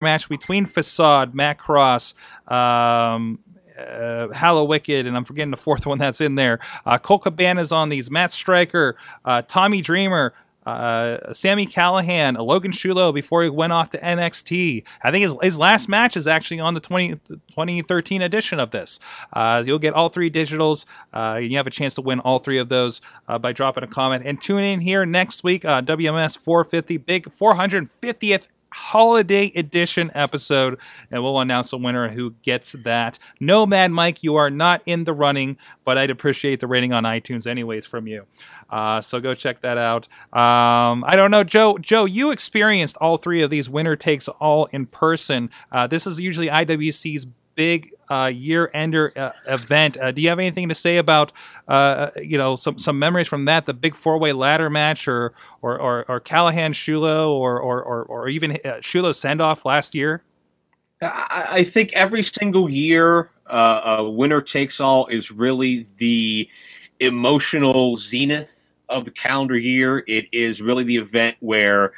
match between Facade, Matt Cross, um, uh, Hallowicked, and I'm forgetting the fourth one that's in there. Uh, Colt Cabana's on these. Matt Striker, uh, Tommy Dreamer, uh, Sami Callihan, Logan Shulo before he went off to NXT. I think his, his last match is actually on the 20, 2013 edition of this. Uh, you'll get all three digitals. Uh, you have a chance to win all three of those uh, by dropping a comment. And tune in here next week, uh, WMS 450, big 450th holiday edition episode, and we'll announce the winner who gets that. No, Mad Mike, you are not in the running, but I'd appreciate the rating on iTunes anyways from you. Uh, so go check that out. Um, I don't know, Joe. Joe, you experienced all three of these winner takes all in person. Uh, this is usually IWC's big uh, year ender uh, event. Uh, do you have anything to say about uh, you know some some memories from that, the big four way ladder match, or or or, or Callihan Shulo, or or or, or even uh, Shulo send off last year? I, I, think every single year, uh, winner takes all is really the emotional zenith of the calendar year. It is really the event where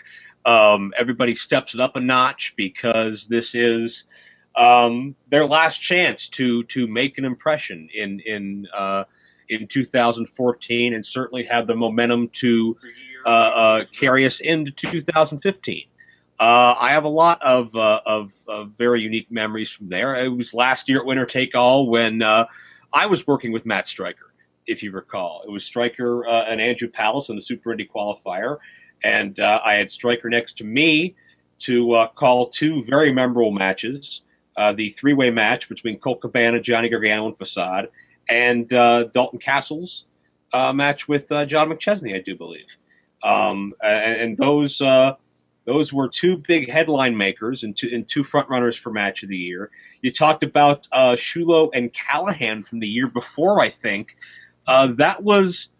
um, everybody steps it up a notch because this is um, their last chance to to make an impression in in uh, in 2014, and certainly have the momentum to uh, uh, carry us into 2015. Uh, I have a lot of, uh, of, of very unique memories from there. It was last year at Winner Take All when uh, I was working with Matt Striker, if you recall. It was Striker and Andrew Palace in the Super Indy qualifier, and I had Striker next to me to call two very memorable matches uh, the three way match between Colt Cabana, Johnny Gargano, and Facade, and uh, Dalton Castle's uh, match with uh, John McChesney, I do believe. Um, and, and, those uh, those were two big headline makers and two, and two front runners for match of the year. You talked about uh, Shulo and Callihan from the year before, I think. that was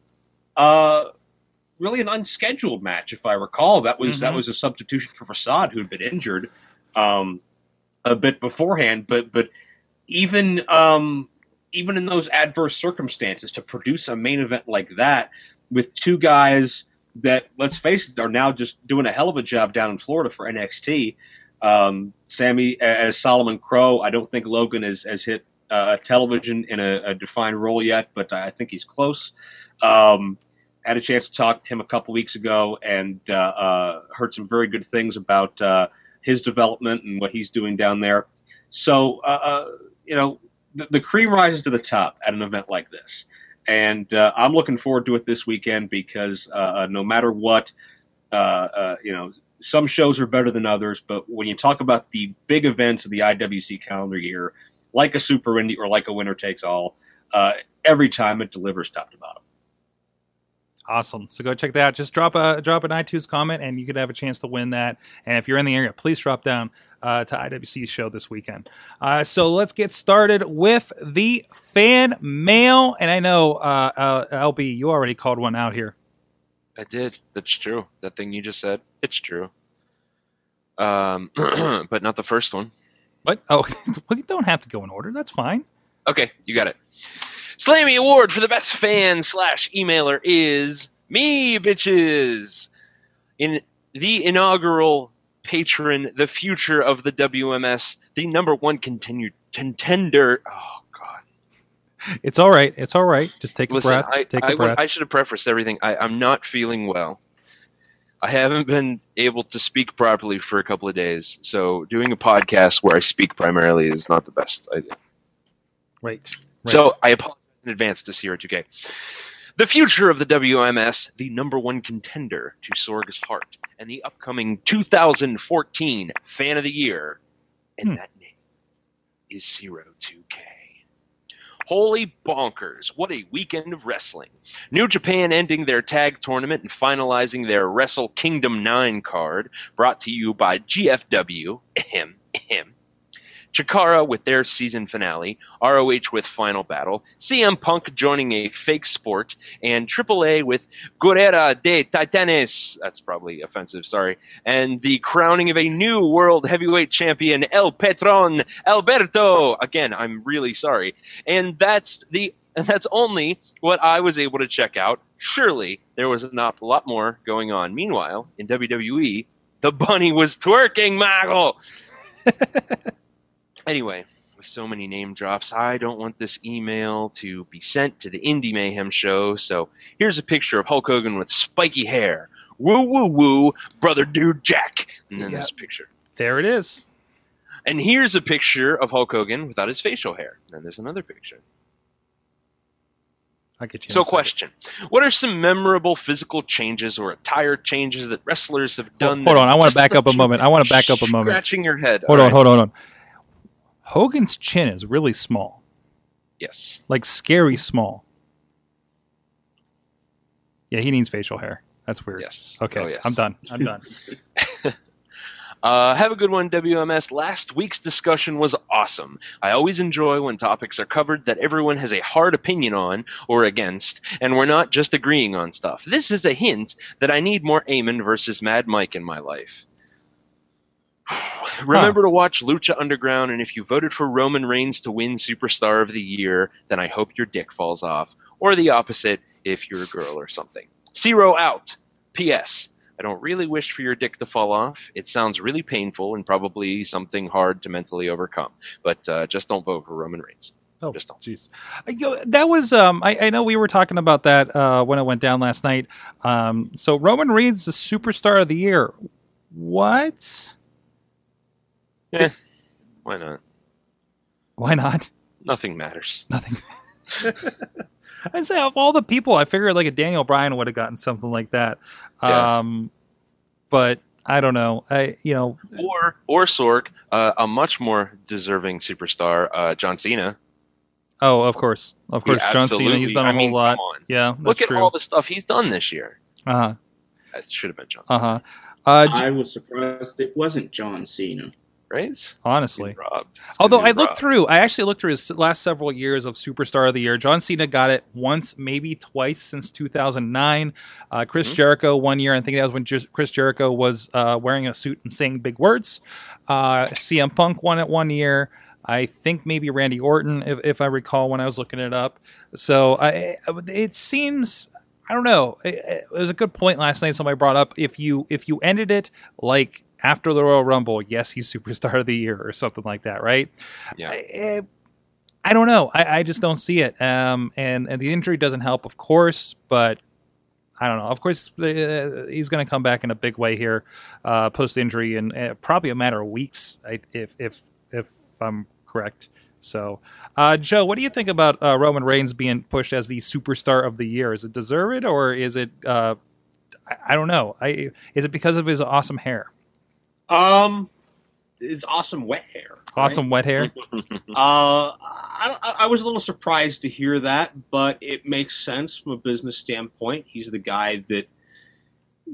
really an unscheduled match, if I recall. That was mm-hmm. that was a substitution for Facade, who'd been injured. Um, a bit beforehand, but but even um, even in those adverse circumstances, to produce a main event like that with two guys that, let's face it, are now just doing a hell of a job down in Florida for NXT. Um, Sami as Solomon Crowe. I don't think Logan has, has hit uh, television in a, a, defined role yet, but I think he's close. Um, had a chance to talk to him a couple weeks ago and uh, uh, heard some very good things about uh, his development and what he's doing down there. So, uh, uh, you know, the, the, cream rises to the top at an event like this. And uh, I'm looking forward to it this weekend because uh, uh, no matter what, uh, you know, some shows are better than others. But when you talk about the big events of the IWC calendar year, like a Super Indy or like a Winner Takes All, every time it delivers top to bottom. Awesome. So go check that out. Just drop a drop an iTunes comment, and you could have a chance to win that. And if you're in the area, please drop down uh, to IWC's show this weekend. Uh, so let's get started with the fan mail. And I know uh, uh LB, you already called one out here. I did. That's true. That thing you just said, it's true. Um, but not the first one. What? Oh, well, you don't have to go in order. That's fine. Okay, you got it. Slammy Award for the best fan slash emailer is me, bitches. In the inaugural patron, the future of the WMS, the number one continued contender. Oh God, it's all right. It's all right. Just take Listen, a breath. I, take I, a breath. I should have prefaced everything. I, I'm not feeling well. I haven't been able to speak properly for a couple of days, so doing a podcast where I speak primarily is not the best idea. Right. right. So I apologize in advance to CR2K. The future of the WMS, the number one contender to Sorga's heart, and the upcoming 2014 Fan of the Year, and hmm. that name is Zero 2K. Holy bonkers. What a weekend of wrestling. New Japan ending their tag tournament and finalizing their Wrestle Kingdom 9 card, brought to you by GFW. Ahem, ahem. Chikara with their season finale, ROH with Final Battle, CM Punk joining a fake sport, and AAA with Guerrera de Titanes. That's probably offensive, sorry. And the crowning of a new world heavyweight champion, El Petron Alberto. Again, I'm really sorry. And that's the and that's only what I was able to check out. Surely there was not a lot more going on. Meanwhile, in WWE, the bunny was twerking, Maggle. Anyway, with so many name drops, I don't want this email to be sent to the Indie Mayhem show. So here's a picture of Hulk Hogan with spiky hair. Woo woo woo, brother dude Jack. And then Yep. this picture. There it is. And here's a picture of Hulk Hogan without his facial hair. And then there's another picture. I'll get you. So, question: What are some memorable physical changes or attire changes that wrestlers have done? hold that on, I wanna back up a moment. I wanna back up a moment. Scratching your head. Hold All on, right. hold on, hold on. Hogan's chin is really small, Yes. like scary small. Yeah, he needs facial hair. That's weird. Yes. Okay, Oh, yes. I'm done. I'm done. Uh, have a good one, WMS. Last week's discussion was awesome. I always enjoy when topics are covered that everyone has a hard opinion on or against, and we're not just agreeing on stuff. This is a hint that I need more Eamon versus Mad Mike in my life. Remember to watch Lucha Underground, and if you voted for Roman Reigns to win Superstar of the Year, then I hope your dick falls off. Or the opposite if you're a girl or something. Zero out. P.S. I don't really wish for your dick to fall off. It sounds really painful and probably something hard to mentally overcome. But uh, just don't vote for Roman Reigns. Oh, Just don't. jeez. Uh, That was um. I, I know we were talking about that uh, when it went down last night. Um. So Roman Reigns, the superstar of the year. What? Why not? Why not? Nothing matters. Nothing. I say of all the people, I figured like a Daniel Bryan would have gotten something like that. Yeah. Um, but I don't know. I you know Or or Sorg, uh, a much more deserving superstar, uh, John Cena. Oh, of course, of We course, John Cena. He's done a I whole mean, lot. come on. Yeah, that's Look at true. all the stuff he's done this year. uh huh. That should have been John Uh Cena, huh. Uh, j- I was surprised it wasn't John Cena. Right? honestly, Been robbed. He's although I looked through, I actually looked through his last several years of Superstar of the Year. John Cena got it once, maybe twice since 2009. Uh, Chris Mhm. Jericho one year. I think that was when Jer- Chris Jericho was uh, wearing a suit and saying big words. Uh, CM Punk won it one year. I think maybe Randy Orton, if, if I recall when I was looking it up. So I, it seems I don't know. It, it was a good point last night. Somebody brought up if you if you ended it like after the Royal Rumble, yes, he's superstar of the year or something like that, right? Yeah. I, I don't know. I, I just don't see it. Um, and and the injury doesn't help, of course, but. I don't know. Of course, uh, he's going to come back in a big way here, uh, post injury, in uh, probably a matter of weeks, if if if I'm correct. So, uh, Joe, what do you think about uh, Roman Reigns being pushed as the superstar of the year? Is it deserved, or is it? Uh, I, I don't know. I is it because of his awesome hair, Um, his awesome wet hair. right? awesome wet hair? Uh, I, I- I was a little surprised to hear that, but it makes sense from a business standpoint. He's the guy that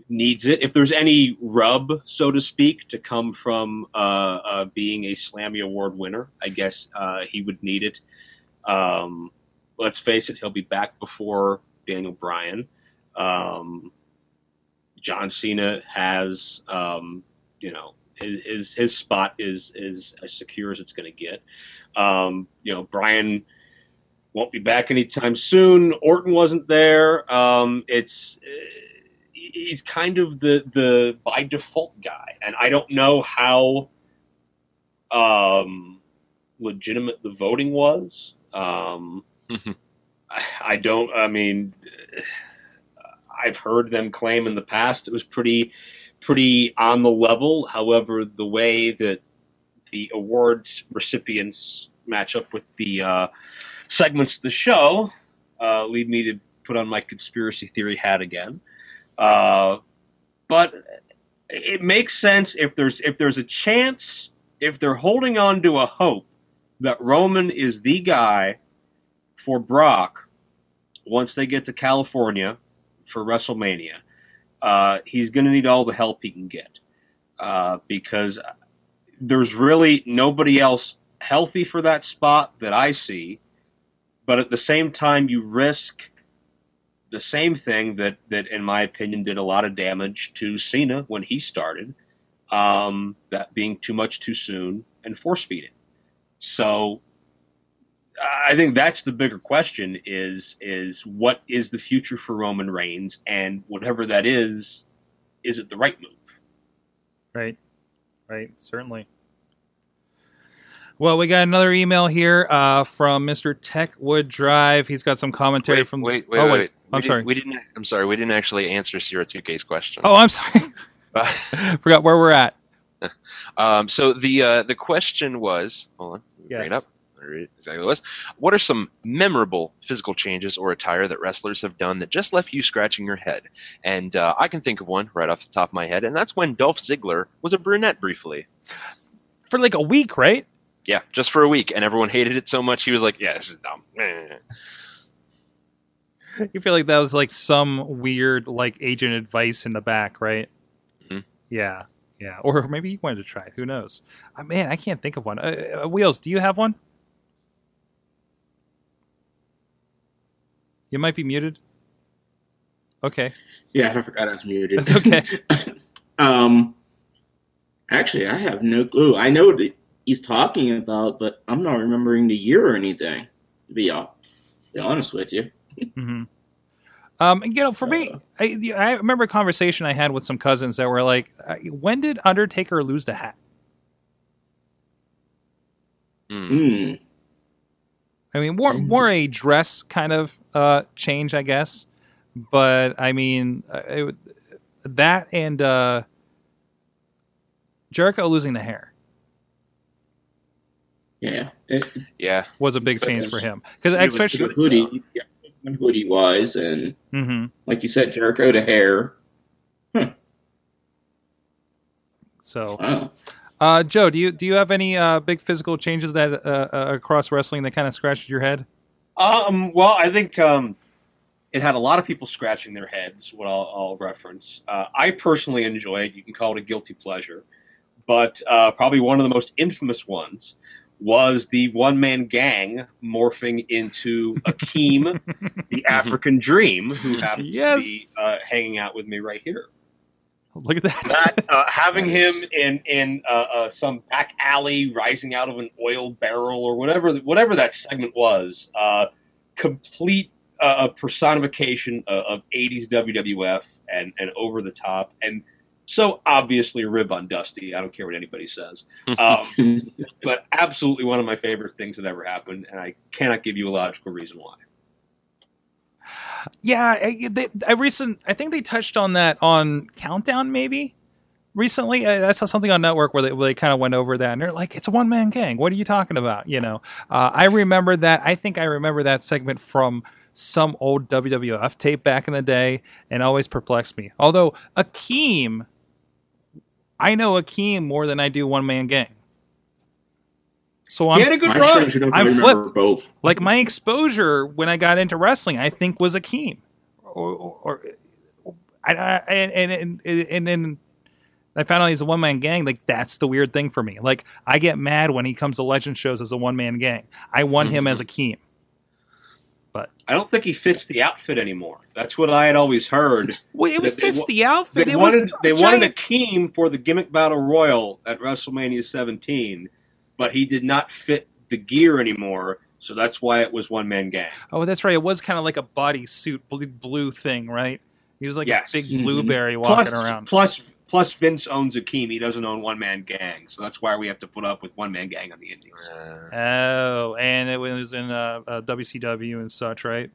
needs it. If there's any rub, so to speak, to come from uh, uh, being a Slammy Award winner, I guess uh, he would need it. Um, let's face it, he'll be back before Daniel Bryan. Um, John Cena has, um, you know, his, his his spot is is as secure as it's going to get. Um, you know, Bryan won't be back anytime soon. Orton wasn't there. Um, it's uh, he's kind of the the by default guy, and I don't know how um, legitimate the voting was. Um, I, I don't. I mean, I've heard them claim in the past it was pretty pretty on the level. However, the way that the awards recipients match up with the uh, segments of the show uh, lead me to put on my conspiracy theory hat again. Uh, but it makes sense if there's if there's a chance if they're holding on to a hope that Roman is the guy for Brock once they get to California for WrestleMania. Uh, he's going to need all the help he can get uh, because there's really nobody else healthy for that spot that I see. But at the same time, you risk the same thing that, that, in my opinion, did a lot of damage to Cena when he started. Um, that being too much too soon and force feeding. So I think that's the bigger question is is what is the future for Roman Reigns and whatever that is, is it the right move? Right, right, certainly. Well, we got another email here uh, from Mr. Techwood Drive. He's got some commentary Wait, from. wait, wait, oh, wait, wait. wait. I'm We sorry. Didn't, we didn't. I'm sorry. We didn't actually answer Sierra 2K's question. Oh, I'm sorry. Forgot where we're at. Um, so the uh, the question was, hold on, let me bring it Yes. up. I'll read it exactly what it was. What are some memorable physical changes or attire that wrestlers have done that just left you scratching your head? And uh, I can think of one right off the top of my head, and that's when Dolph Ziggler was a brunette briefly. For like a week, right? Yeah, just for a week, and everyone hated it so much he was like, "Yeah, this is dumb." You feel like that was like some weird like agent advice in the back, right? Mhm. Yeah, yeah. Or maybe you wanted to try. it. Who knows? Uh, man, I can't think of one. Uh, uh, Wheels, do you have one? You might be muted. Okay, Yeah, I forgot I was muted. that's okay. um, actually, I have no clue. I know what he's talking about, but I'm not remembering the year or anything. To be, uh, be honest with you. hmm Um, and, you know, for me, Uh. I, I remember a conversation I had with some cousins that were like, uh, "When did Undertaker lose the hat?" Hmm. Hmm. I mean, more more a dress kind of uh, change, I guess. But I mean, uh, it, that and uh, Jericho losing the hair Yeah. It, Yeah, was a big change for him because He was especially. good. hoodie, yeah, hoodie wise, and hmm like you said, Jericho to hair. So, Wow. Uh, Joe, do you do you have any uh, big physical changes that uh, uh, across wrestling that kind of scratched your head? Um, well, I think um, it had a lot of people scratching their heads. What I'll, I'll reference. Uh, I personally enjoy it. You can call it a guilty pleasure, but uh, probably one of the most infamous ones was the one-man gang morphing into Akeem, the African Dream, who happens Yes. to be uh, hanging out with me right here. Look at that. That uh, having him in in uh, uh, some back alley, rising out of an oil barrel or whatever whatever that segment was, uh, complete uh, personification of, of 80s WWF and and over the top and so obviously a rib on Dusty. I don't care what anybody says, um, but absolutely one of my favorite things that ever happened, and I cannot give you a logical reason why. Yeah, I, they, I recent. I think they touched on that on Countdown, maybe recently. I, saw something on Network where they, they kind of went over that, and they're like, "It's a one man gang. What are you talking about?" You know, uh, I remember that. I think I remember that segment from some old WWF tape back in the day, and always perplexed me. Although Akeem, I know Akeem more than I do one man gang. So he I'm had a good I'm run. I I'm flipped. both. like my exposure when I got into wrestling, I think was Akeem, or, or, or I, I, and and and and then I found out he's a one man gang. Like that's the weird thing for me. Like I get mad when he comes to legend shows as a one man gang. I want him as mm-hmm. Akeem. But I don't think he fits the outfit anymore. That's what I had always heard. Well, it That they fits the outfit. They it wanted was they a wanted giant- Akeem for the gimmick battle royal at WrestleMania 17, but he did not fit the gear anymore. So that's why it was one man gang. Oh, that's right. It was kind of like a bodysuit blue, blue thing, right? He was like Yes. a big Mhm. blueberry walking Plus, around. plus, plus, Vince owns Akeem. He doesn't own one man gang, so that's why we have to put up with one man gang on the Indies. Uh, Oh, and it was in uh, uh, WCW and such, right?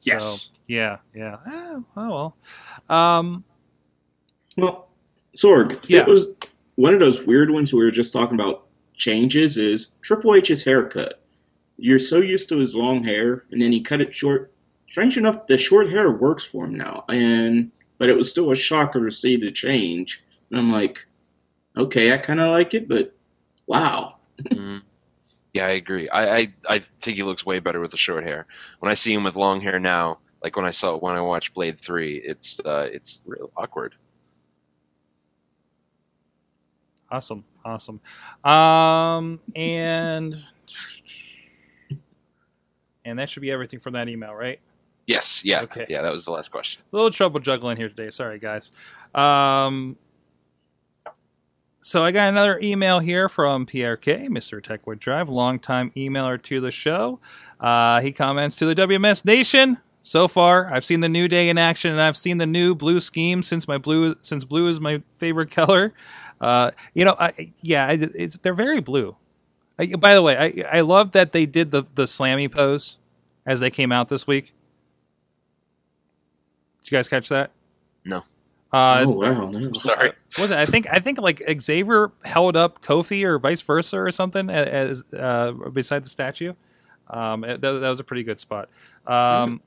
So, Yes. yeah, yeah. Oh, oh well. Um, Well, Sorg, Yeah. it was one of those weird ones we were just talking about changes is Triple H's haircut. You're so used to his long hair, and then he cut it short. Strange enough, the short hair works for him now, and but it was still a shocker to see the change. And I'm like, okay, I kind of like it, but wow. mm. Yeah, I agree. I, I I think he looks way better with the short hair. When I see him with long hair now, like when I saw when I watched Blade Three, it's uh, it's real awkward. Awesome, awesome. Um, and and that should be everything from that email, right? Yes, yeah, Okay. yeah. That was the last question. A little trouble juggling here today. Sorry, guys. Um, so I got another email here from Pierre K, Mr. Techwood Drive, longtime emailer to the show. Uh, he comments to the WMS Nation. So far, I've seen the New Day in action, and I've seen the new blue scheme since my blue since blue is my favorite color. Uh, you know, I, yeah, it, it's they're very blue. I, by the way, I I love that they did the the slammy pose as they came out this week. Did you guys catch that? No. Uh, oh wow, no. Sorry. was it? I think I think like Xavier held up Kofi or vice versa or something as uh, beside the statue. Um, that, that was a pretty good spot. Um,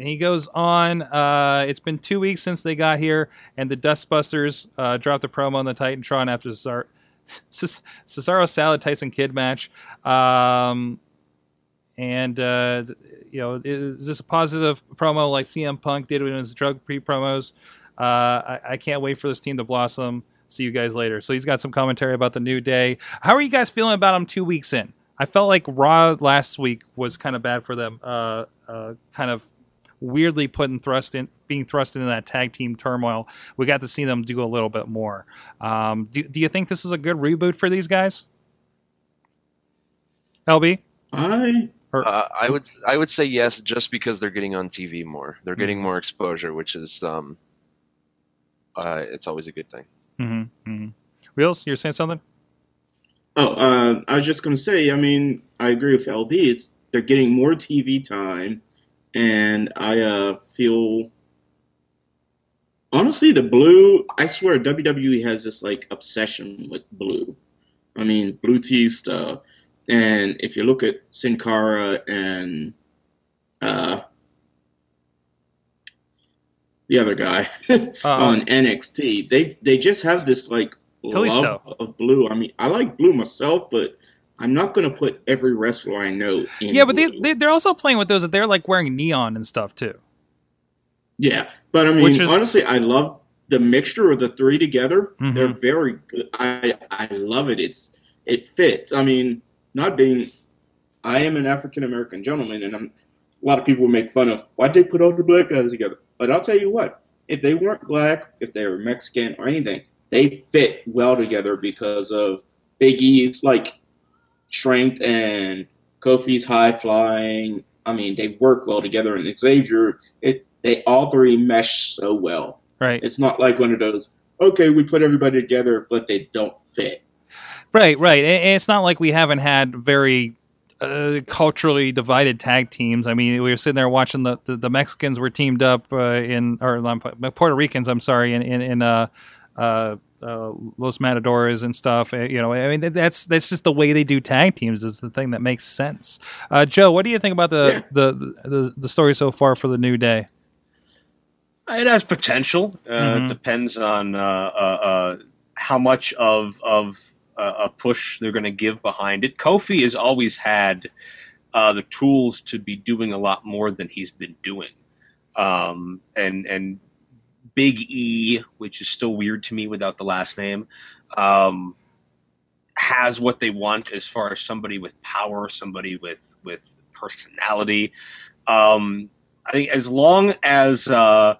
he goes on. Uh, it's been two weeks since they got here, and the Dustbusters uh, dropped the promo on the Titantron after Cesaro, Cesaro Salad Tyson Kidd match. Um, and uh, you know, is this a positive promo like CM Punk did in his drug pre promos? Uh, I, I can't wait for this team to blossom. See you guys later. So he's got some commentary about the new day. How are you guys feeling about him two weeks in? I felt like Raw last week was kind of bad for them. Uh, uh, kind of weirdly putting thrust in, being thrust into that tag team turmoil. We got to see them do a little bit more. Um, do, do you think this is a good reboot for these guys? LB, I Uh, I would I would say yes, just because they're getting on TV more. They're getting more exposure, which is um, uh, it's always a good thing. mm-hmm, mm-hmm. Wheels, you're saying something? Oh uh, I was just gonna say. I mean, I agree with LB. It's they're getting more TV time, and I uh, feel honestly the blue. I swear WWE has this like obsession with blue. I mean, blue tea stuff. And if you look at Sin Cara and uh, the other guy on NXT, they they just have this like Kalisto. love of blue. I mean, I like blue myself, but I'm not gonna put every wrestler I know in. Yeah, but they, blue. they they're also playing with those that they're like wearing neon and stuff too. yeah, but I mean, Which is- honestly, I love the mixture of the three together. Mhm. They're very good. I I love it. It's it fits. I mean, not being, I am an African American gentleman, and I'm. A lot of people make fun of why'd they put all the black guys together. But I'll tell you what, if they weren't black, if they were Mexican or anything, they fit well together because of Big E's like strength and Kofi's high flying. I mean, they work well together, and Xavier, it they all three mesh so well. Right, It's not like one of those. Okay, we put everybody together, but they don't fit. right, right. And it's not like we haven't had very uh, culturally divided tag teams. I mean, we were sitting there watching the the, the Mexicans were teamed up uh, in or Puerto Ricans. I'm sorry, in in, in uh, uh, uh, Los Matadores and stuff. Uh, You know, I mean, that's that's just the way they do tag teams. Is the thing that makes sense. Uh, Joe, what do you think about the, Yeah. the, the the story so far for the new day? It has potential. Uh, Mhm. It depends on uh, uh, uh, how much of of uh, a push they're going to give behind it. Kofi has always had uh, the tools to be doing a lot more than he's been doing, um, and and Big E, which is still weird to me without the last name, um, has what they want as far as somebody with power, somebody with with personality. Um, I think as long as uh,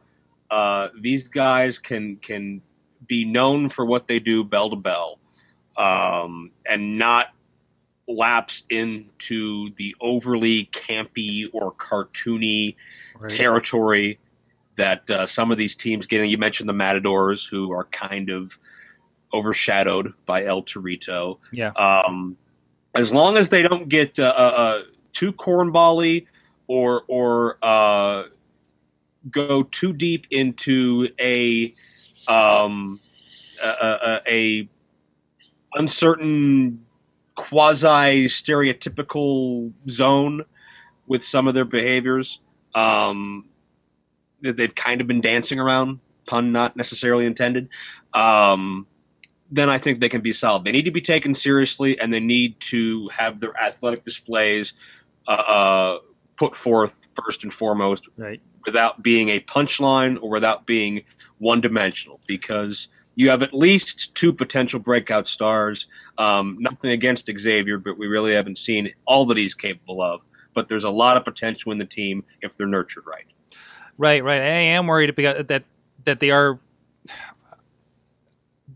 uh, these guys can can be known for what they do bell to bell, um, and not lapse into the overly campy or cartoony territory that uh, some of these teams getting. You mentioned the Matadors, who are kind of overshadowed by El Torito. Yeah. Um, as long as they don't get uh, uh, uh, too cornbally or or uh, go too deep into a um, a, a, a uncertain quasi stereotypical zone with some of their behaviors um, they've kind of been dancing around, pun not necessarily intended. Um, then I think they can be solved. They need to be taken seriously, and they need to have their athletic displays uh, uh, put forth first and foremost, Right. without being a punchline or without being one dimensional. Because you have at least two potential breakout stars. Um, nothing against Xavier, but we really haven't seen all that he's capable of. But there's a lot of potential in the team if they're nurtured right. Right, right. I am worried about that that they are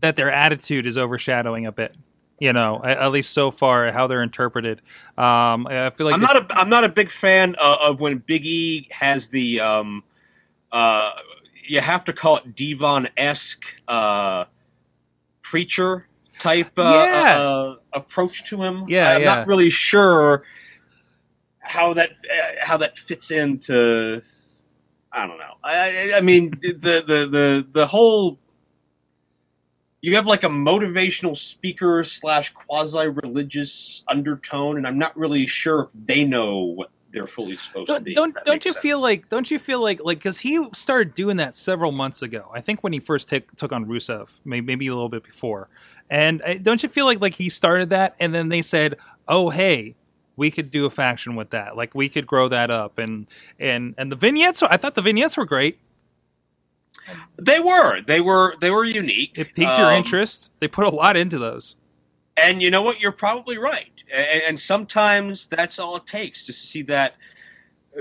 that their attitude is overshadowing a bit. You know, at, least so far, how they're interpreted. Um, I feel like I'm not a I'm not a big fan of, of when Big E has the um, uh, you have to call it D-Von esque uh, preacher type uh, Yeah. uh, approach to him. Yeah, I'm yeah. not really sure how that uh, how that fits into. I don't know. I, I- I mean, the, the the the whole. You have like a motivational speaker slash quasi religious undertone, and I'm not really sure if they know what they're fully supposed to Don't be. don't, don't you sense. feel like don't you feel like like because he started doing that several months ago? I think when he first take, took on Rusev, maybe, maybe a little bit before. And uh, don't you feel like like he started that, and then they said, "Oh, hey, we could do a faction with that. Like we could grow that up." And and and the vignettes, I thought the vignettes were great. They were. They were. They were unique. It piqued your Um, interest. They put a lot into those. And you know what? You're probably right. And, and sometimes that's all it takes just to see that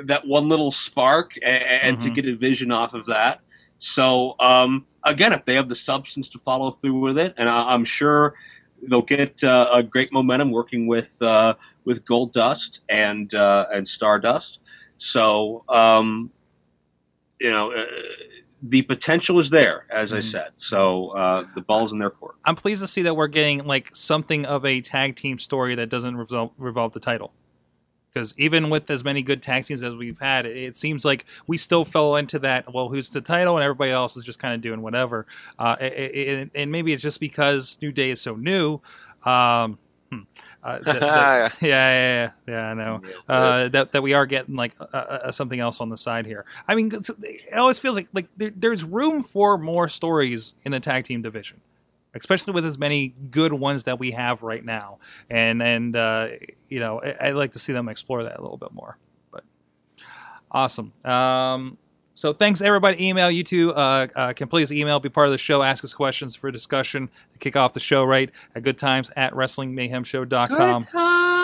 that one little spark and, and to get a vision off of that. So um, again, if they have the substance to follow through with it, and I, I'm sure they'll get uh, a great momentum working with uh, with Goldust and uh, and Stardust. So um, you know. Uh, the potential is there, as I Mhm. said. So uh, the ball's in their court. I'm pleased to see that we're getting like something of a tag team story that doesn't revolve, revolve the title. Because even with as many good tag teams as we've had, it, it seems like we still fell into that. Well, who's the title, and everybody else is just kind of doing whatever. Uh, it- it- and maybe it's just because New Day is so new. Um, hmm, uh, that- that- yeah, yeah, yeah, yeah, I know uh, that that we are getting like uh, uh, something else on the side here. I mean, it always feels like like there, there's room for more stories in the tag team division, especially with as many good ones that we have right now. And and uh, you know, I, I'd like to see them explore that a little bit more. But awesome. Um, so thanks everybody. Email you two uh, uh, can please email, be part of the show, ask us questions for discussion, to kick off the show right at good times at wrestlingmayhemshow.com.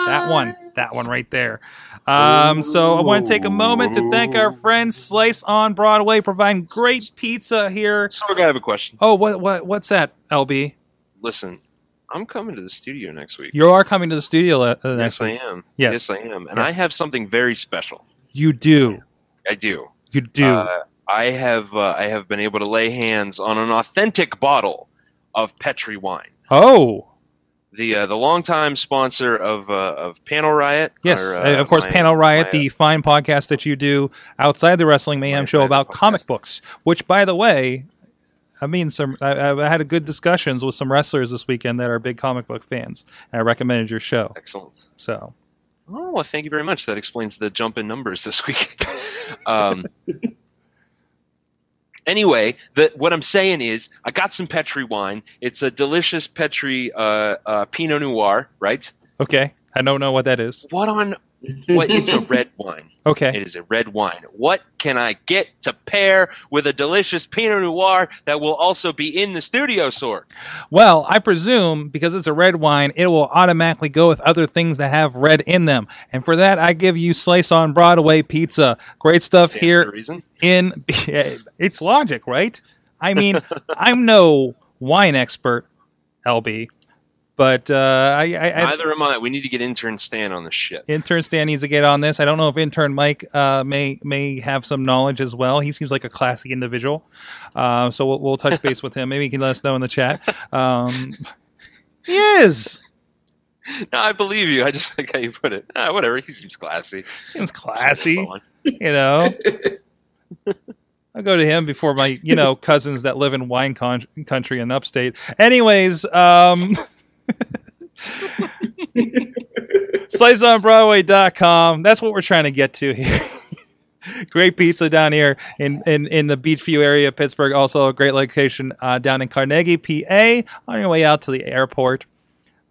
That one, that one right there. Um, so I want to take a moment to thank our friends Slice on Broadway, providing great pizza here. Sorg, I have a question. Oh, what what what's that, LB? Listen, I'm coming to the studio next week. You are coming to the studio uh, next yes, I week. am. Yes. I am. And Yes. I have something very special. You do, I do. You do. Uh, I have uh, I have been able to lay hands on an authentic bottle of Petri wine. oh, The uh, the longtime sponsor of uh, of Panel Riot. yes, or, uh, uh, of course. my- Panel Riot, my, the fine podcast that you do outside the Wrestling Mayhem show about podcast. comic books. Which, by the way, I mean some. I, I had a good discussions with some wrestlers this weekend that are big comic book fans, and I recommended your show. excellent. So Oh, well, thank you very much. That explains the jump in numbers this week. um, anyway, the, what I'm saying is, I got some Petri wine. It's a delicious Petri uh, uh, Pinot Noir, right? okay, I don't know what that is. What on? What? It's a red wine. Okay. It is a red wine. What can I get to pair with a delicious Pinot Noir that will also be in the studio, Sorg? Well, I presume because it's a red wine, it will automatically go with other things that have red in them. And for that, I give you Slice on Broadway pizza. Great stuff Stands here reason. in it's logic, right? I mean, I'm no wine expert, LB, but uh, I, I, I Neither am I. We need to get intern Stan on the ship. intern Stan needs to get on this. I don't know if intern Mike uh, may may have some knowledge as well. He seems like a classy individual, uh, so we'll, we'll touch base with him. Maybe he can let us know in the chat. Um, he is. No, I believe you. I just like how you put it. Ah, whatever. He seems classy. Seems classy, you know. I'll go to him before my, you know, cousins that live in wine con- country in upstate. Anyways, um, sliceonbroadway.com. That's what we're trying to get to here. great pizza down here in, in, in the Beechview area of Pittsburgh. Also a great location uh, down in Carnegie, PA, on your way out to the airport.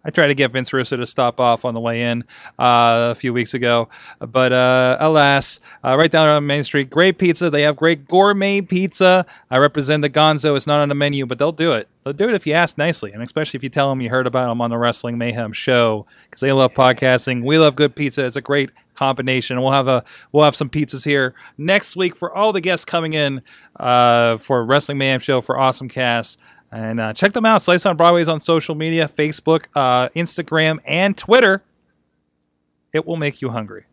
I tried to get Vince Russo to stop off on the way in uh, a few weeks ago, but uh, alas, uh, right down on Main Street, great pizza. They have great gourmet pizza. I represent the Gonzo. It's not on the menu, but they'll do it. They'll do it if you ask nicely, and especially if you tell them you heard about them on the Wrestling Mayhem show because they love podcasting. We love good pizza. It's a great combination. We'll have a we'll have some pizzas here next week for all the guests coming in uh, for Wrestling Mayhem show for Awesome Cast. And uh, check them out. Slice on Broadway is on social media Facebook, uh, Instagram, and Twitter. It will make you hungry.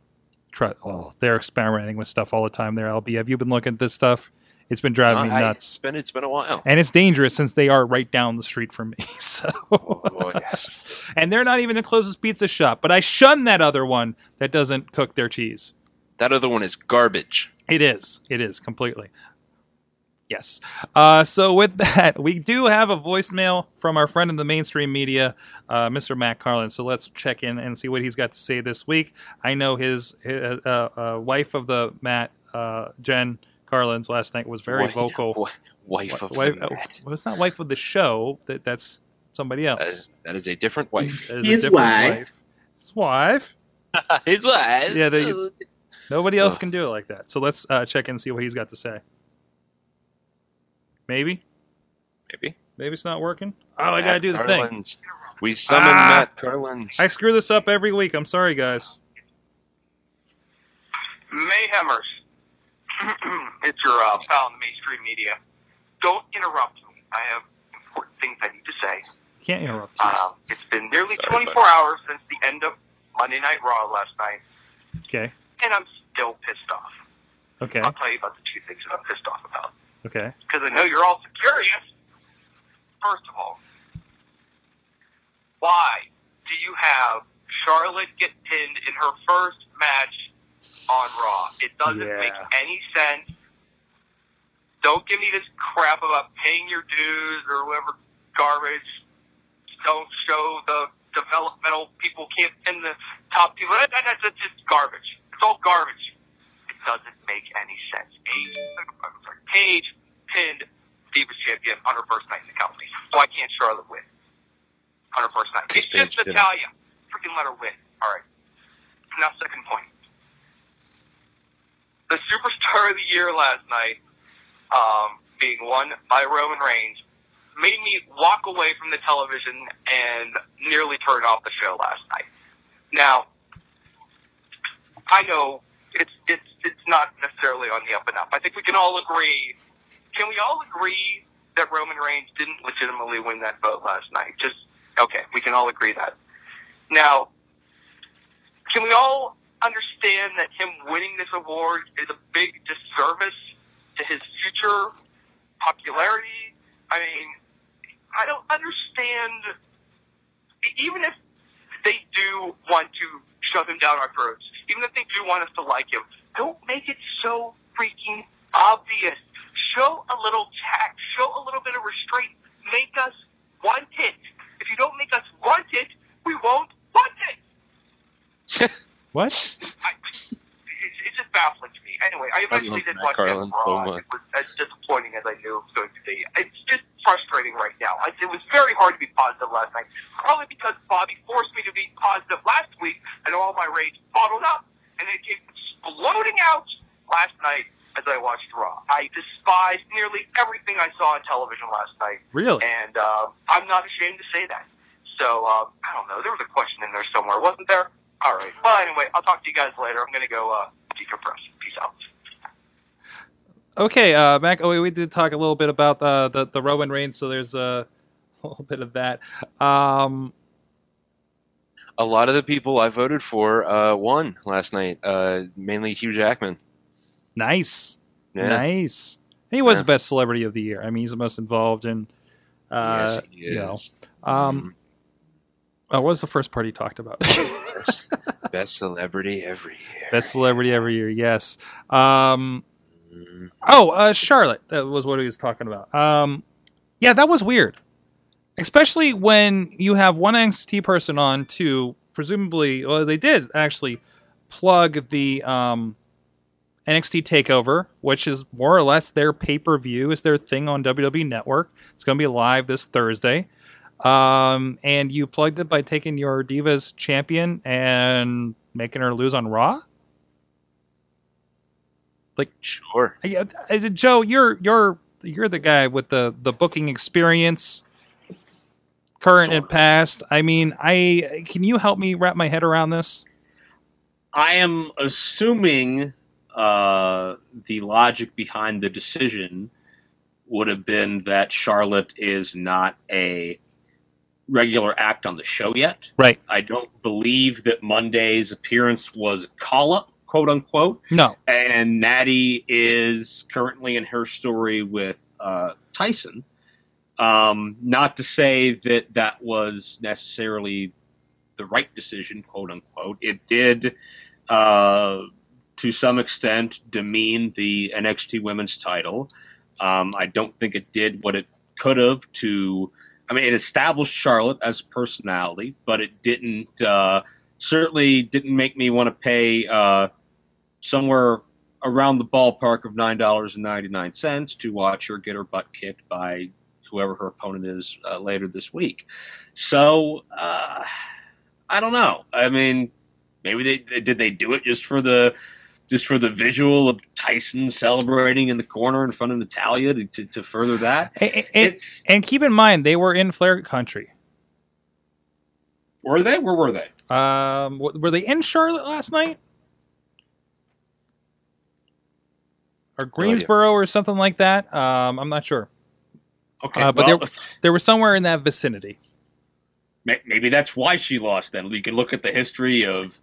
Try, oh, they're experimenting with stuff all the time there, LB. Have you been looking at this stuff? It's been driving me nuts. It's been it's been a while. And it's dangerous since they are right down the street from me. So, Oh, yes. and they're not even the closest pizza shop. But I shun that other one that doesn't cook their cheese. That other one is garbage. It is. It is completely. Yes. Uh, so with that, we do have a voicemail from our friend in the mainstream media, uh, Mr. Matt Carlin. So let's check in and see what he's got to say this week. I know his, his uh, uh, wife of the Matt, uh, Jen Carlin's last night was very Wi- vocal. wi- Wife of Wife- the uh, Met. well, it's not wife of the show. That that's somebody else. is, that is a different wife. That is a His different wife. His wife. His wife. Yeah, they- Nobody else Ugh. can do it like that. So let's uh, check in and see what he's got to say. Maybe. Maybe. Maybe it's not working. Oh, I gotta do the thing. We summon Ah! Matt Carlins. I screw this up every week. I'm sorry, guys. Mayhemers. it's your uh, pal in the mainstream media. Don't interrupt me. I have important things I need to say. Can't interrupt. you. Um, it's been nearly Sorry, 24 buddy. hours since the end of Monday Night Raw last night, Okay. and I'm still pissed off. Okay. I'll tell you about the two things that I'm pissed off about. Okay. Because I know you're all so curious. First of all, why do you have Charlotte get pinned in her first match on Raw? It doesn't Yeah. make any sense. Don't give me this crap about paying your dues or whatever garbage. Don't show the developmental people can't pin the top people. That, that, that's just garbage. It's all garbage. Doesn't make any sense. Paige, I'm sorry, Paige pinned Divas champion on her first night in the company. Why can't Charlotte win on her first night? It's just. Natalya. Freaking let her win. All right. Now, second point. The superstar of the year last night, um, being won by Roman Reigns, made me walk away from the television and nearly turn off the show last night. Now, I know it's it's it's not necessarily on the up and up. I think we can all agree. Can we all agree that Roman Reigns didn't legitimately win that vote last night? Just okay, we can all agree that. Now, can we all understand that him winning this award is a big disservice to his future popularity? I mean, I don't understand. Even if they do want to shove him down our throats, even if they do want us to like him, don't make it so freaking obvious. Show a little tact. Show a little bit of restraint. Make us want it. If you don't make us want it, we won't want it. What? I, it's, it's just baffling to me. Anyway, I eventually love did Matt watch Carlin that Raw. so and much. It was as disappointing as I knew it was going to be. It's just frustrating right now. I, it was very hard to be positive last night, probably because Bobby forced me to be positive last week, and all my rage bottled up, and it came exploding out last night as I watched Raw. I despised nearly everything I saw on television last night, Really? and uh, I'm not ashamed to say that. So uh, I don't know. There was a question in there somewhere, wasn't there? All right. Well, anyway, I'll talk to you guys later. I'm going to go uh, decompress. Peace out. Okay, uh, Mac. Oh, we did talk a little bit about uh, the the Roman Reigns, so there's a little bit of that. Um, a lot of the people I voted for uh, won last night. Uh, mainly Hugh Jackman. nice, Yeah. nice. He was Yeah. the best celebrity of the year. I mean, he's the most involved in. Uh, yes, he you know, um, oh, what was the first part he talked about? best, best celebrity every year. best celebrity every year. Yes. Um, Mm, Oh, uh, Charlotte. That was what he was talking about. Um, yeah, that was weird. Especially when you have one NXT person on to presumably, well, they did actually plug the um, NXT Takeover, which is more or less their pay per view, is their thing on WWE Network. It's going to be live this Thursday. Um, and you plugged it by taking your Divas champion and making her lose on Raw. Like sure. Yeah, Joe, you're you're you're the guy with the the booking experience, current and Sort of. past. I mean, I can you help me wrap my head around this? I am assuming uh, the logic behind the decision would have been that Charlotte is not a regular act on the show yet. Right. I don't believe that Monday's appearance was call up quote unquote. No. And Natty is currently in her story with uh, Tyson. Um, not to say that that was necessarily the right decision, quote unquote. It did, uh, to some extent, demean the NXT Women's Title. Um, I don't think it did what it could have to. I mean, it established Charlotte as a personality, but it didn't. Uh, certainly didn't make me want to pay uh, somewhere around the ballpark of nine dollars and ninety nine cents to watch her get her butt kicked by whoever her opponent is uh, later this week. So uh, I don't know. I mean, maybe they did they do it just for the just for the visual of Tyson celebrating in the corner in front of Natalya to, to, to further that. And, and, It's and keep in mind, they were in Flair country. were they? Where were they? Um, were they in Charlotte last night? Or Greensboro or something like that? Um, I'm not sure. Okay, Uh, but well, They were somewhere in that vicinity. Maybe that's why she lost. Then you can look at the history of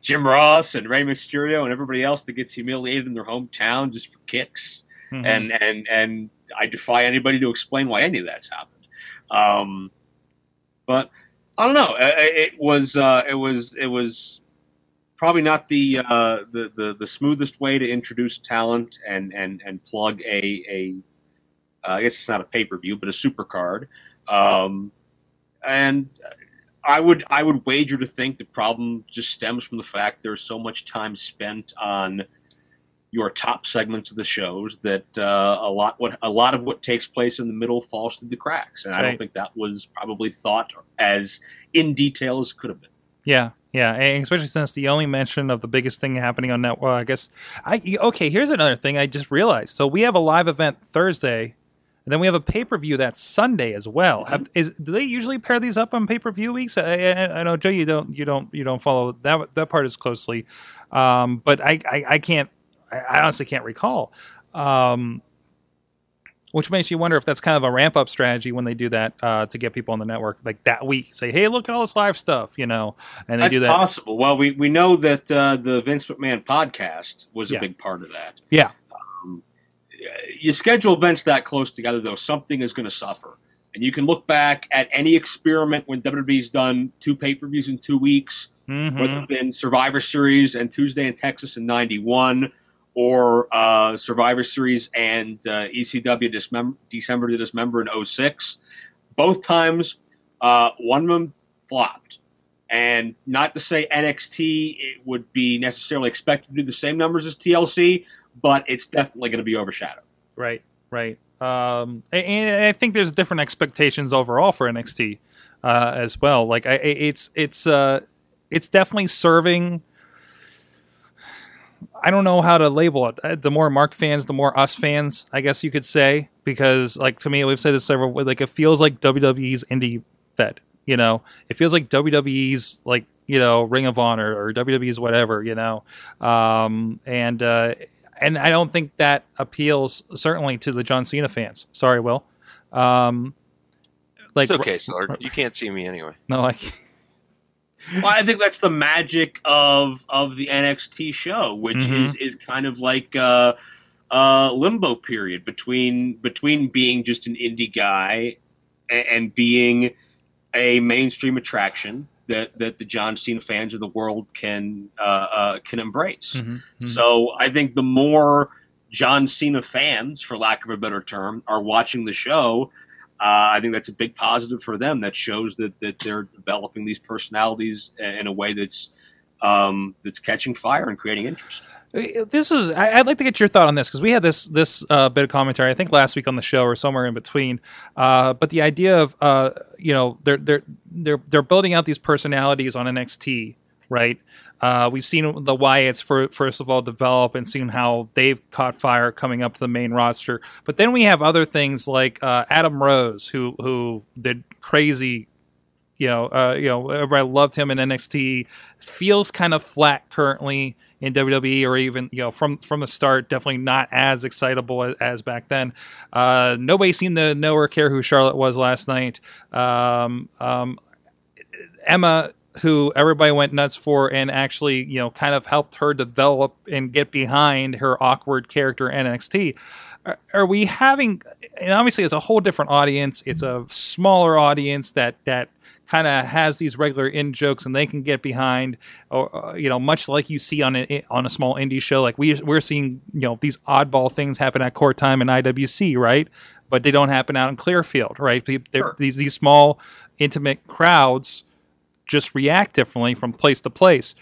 Jim Ross and Rey Mysterio and everybody else that gets humiliated in their hometown just for kicks. Mhm. And and and I defy anybody to explain why any of that's happened. Um, but I don't know. Uh, It was uh, it was it was probably not the, uh, the the the smoothest way to introduce talent and and and plug a a uh, I guess it's not a pay per view, but a super card. Um, and I would I would wager to think the problem just stems from the fact there's so much time spent on your top segments of the shows that uh, a lot what a lot of what takes place in the middle falls through the cracks, and I don't think that was probably thought as in detail as it could have been. Yeah, yeah, and especially since the only mention of the biggest thing happening on that. Well, I guess I okay. Here's another thing I just realized. So we have a live event Thursday, and then we have a pay per view that Sunday as well. Have, is do they usually pair these up on pay per view weeks? I, I, I know Joe, you don't you don't you don't follow that that part as closely, um, but I, I I can't I I honestly can't recall. Um, which makes you wonder if that's kind of a ramp up strategy when they do that uh, to get people on the network like that week. Say, hey, look at all this live stuff, you know, and they That's do that. possible. Well, we, we know that uh, the Vince McMahon podcast was Yeah. a big part of that. Yeah. You schedule events that close together, though, something is going to suffer. And you can look back at any experiment when WWE's done two pay per views in two weeks, Mhm. whether it's been Survivor Series and Tuesday in Texas in '91, or uh, Survivor Series and uh, ECW Dismem- December to Dismember in 06. Both times, uh, one of them flopped. And not to say NXT it would be necessarily expected to do the same numbers as TLC, but it's definitely going to be overshadowed. Right, right. Um, and- I think there's different expectations overall for NXT uh, as well. Like, I, I- it's it's uh, it's definitely serving. I don't know how to label it. Uh, The more Mark fans, the more us fans, I guess you could say. Because, like to me, we've said this several. Like, it feels like WWE's indie fed. You know, it feels like WWE's like you know Ring of Honor or WWE's whatever. You know, um, and uh, and I don't think that appeals certainly to the John Cena fans. Sorry, Will. Um, like It's okay, Slurg. You can't see me anyway. No, like Well, I think that's the magic of of the NXT show, which Mhm. is is kind of like uh, a limbo period between between being just an indie guy and, and being a mainstream attraction that that the John Cena fans of the world can uh, uh, can embrace. Mhm, mhm. So I think the more John Cena fans, for lack of a better term, are watching the show, uh, I think that's a big positive for them. That shows that, that they're developing these personalities in a way that's um, that's catching fire and creating interest. this is I, I'd like to get your thought on this because we had this this uh, bit of commentary I think last week on the show or somewhere in between. Uh, but the idea of uh, you know they're they're they're they're building out these personalities on NXT, right? Uh, we've seen the Wyatts for, first of all develop and seen how they've caught fire coming up to the main roster. But then we have other things like uh, Adam Rose, who who did crazy you know, uh, you know, everybody loved him in NXT. Feels kind of flat currently in WWE, or even you know, from from the start, definitely not as excitable as, as back then. Uh, nobody seemed to know or care who Charlotte was last night. Um, um, Emma who everybody went nuts for and actually, you know, kind of helped her develop and get behind her awkward character in NXT. Are, are we having and obviously it's a whole different audience. It's a smaller audience that that kind of has these regular in jokes and they can get behind or uh, you know much like you see on a on a small indie show. Like we we're seeing you know these oddball things happen at court time and IWC right? But they don't happen out in Clearfield right? Sure. these these small intimate crowds just react differently from place to place.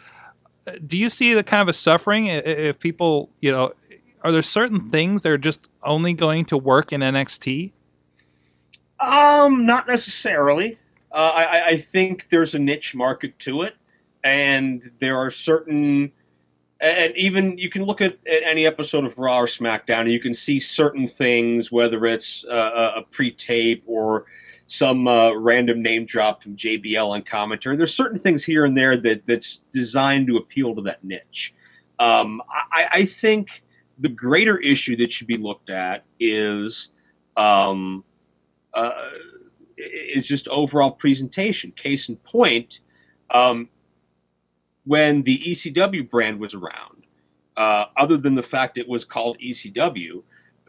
Uh, do you see the kind of a suffering if people you know are there certain things that are just only going to work in NXT Um, not necessarily. Uh, I, I- think there's a niche market to it, and there are certain, and even you can look at, at any episode of Raw or SmackDown, and you can see certain things, whether it's uh, a- a pre-tape or some uh, random name drop from JBL on commentary. There's certain things here and there that that's designed to appeal to that niche. Um, I, I think the greater issue that should be looked at is. Um, uh, is just overall presentation. Case in point, um, when the ECW brand was around, uh, other than the fact it was called ECW,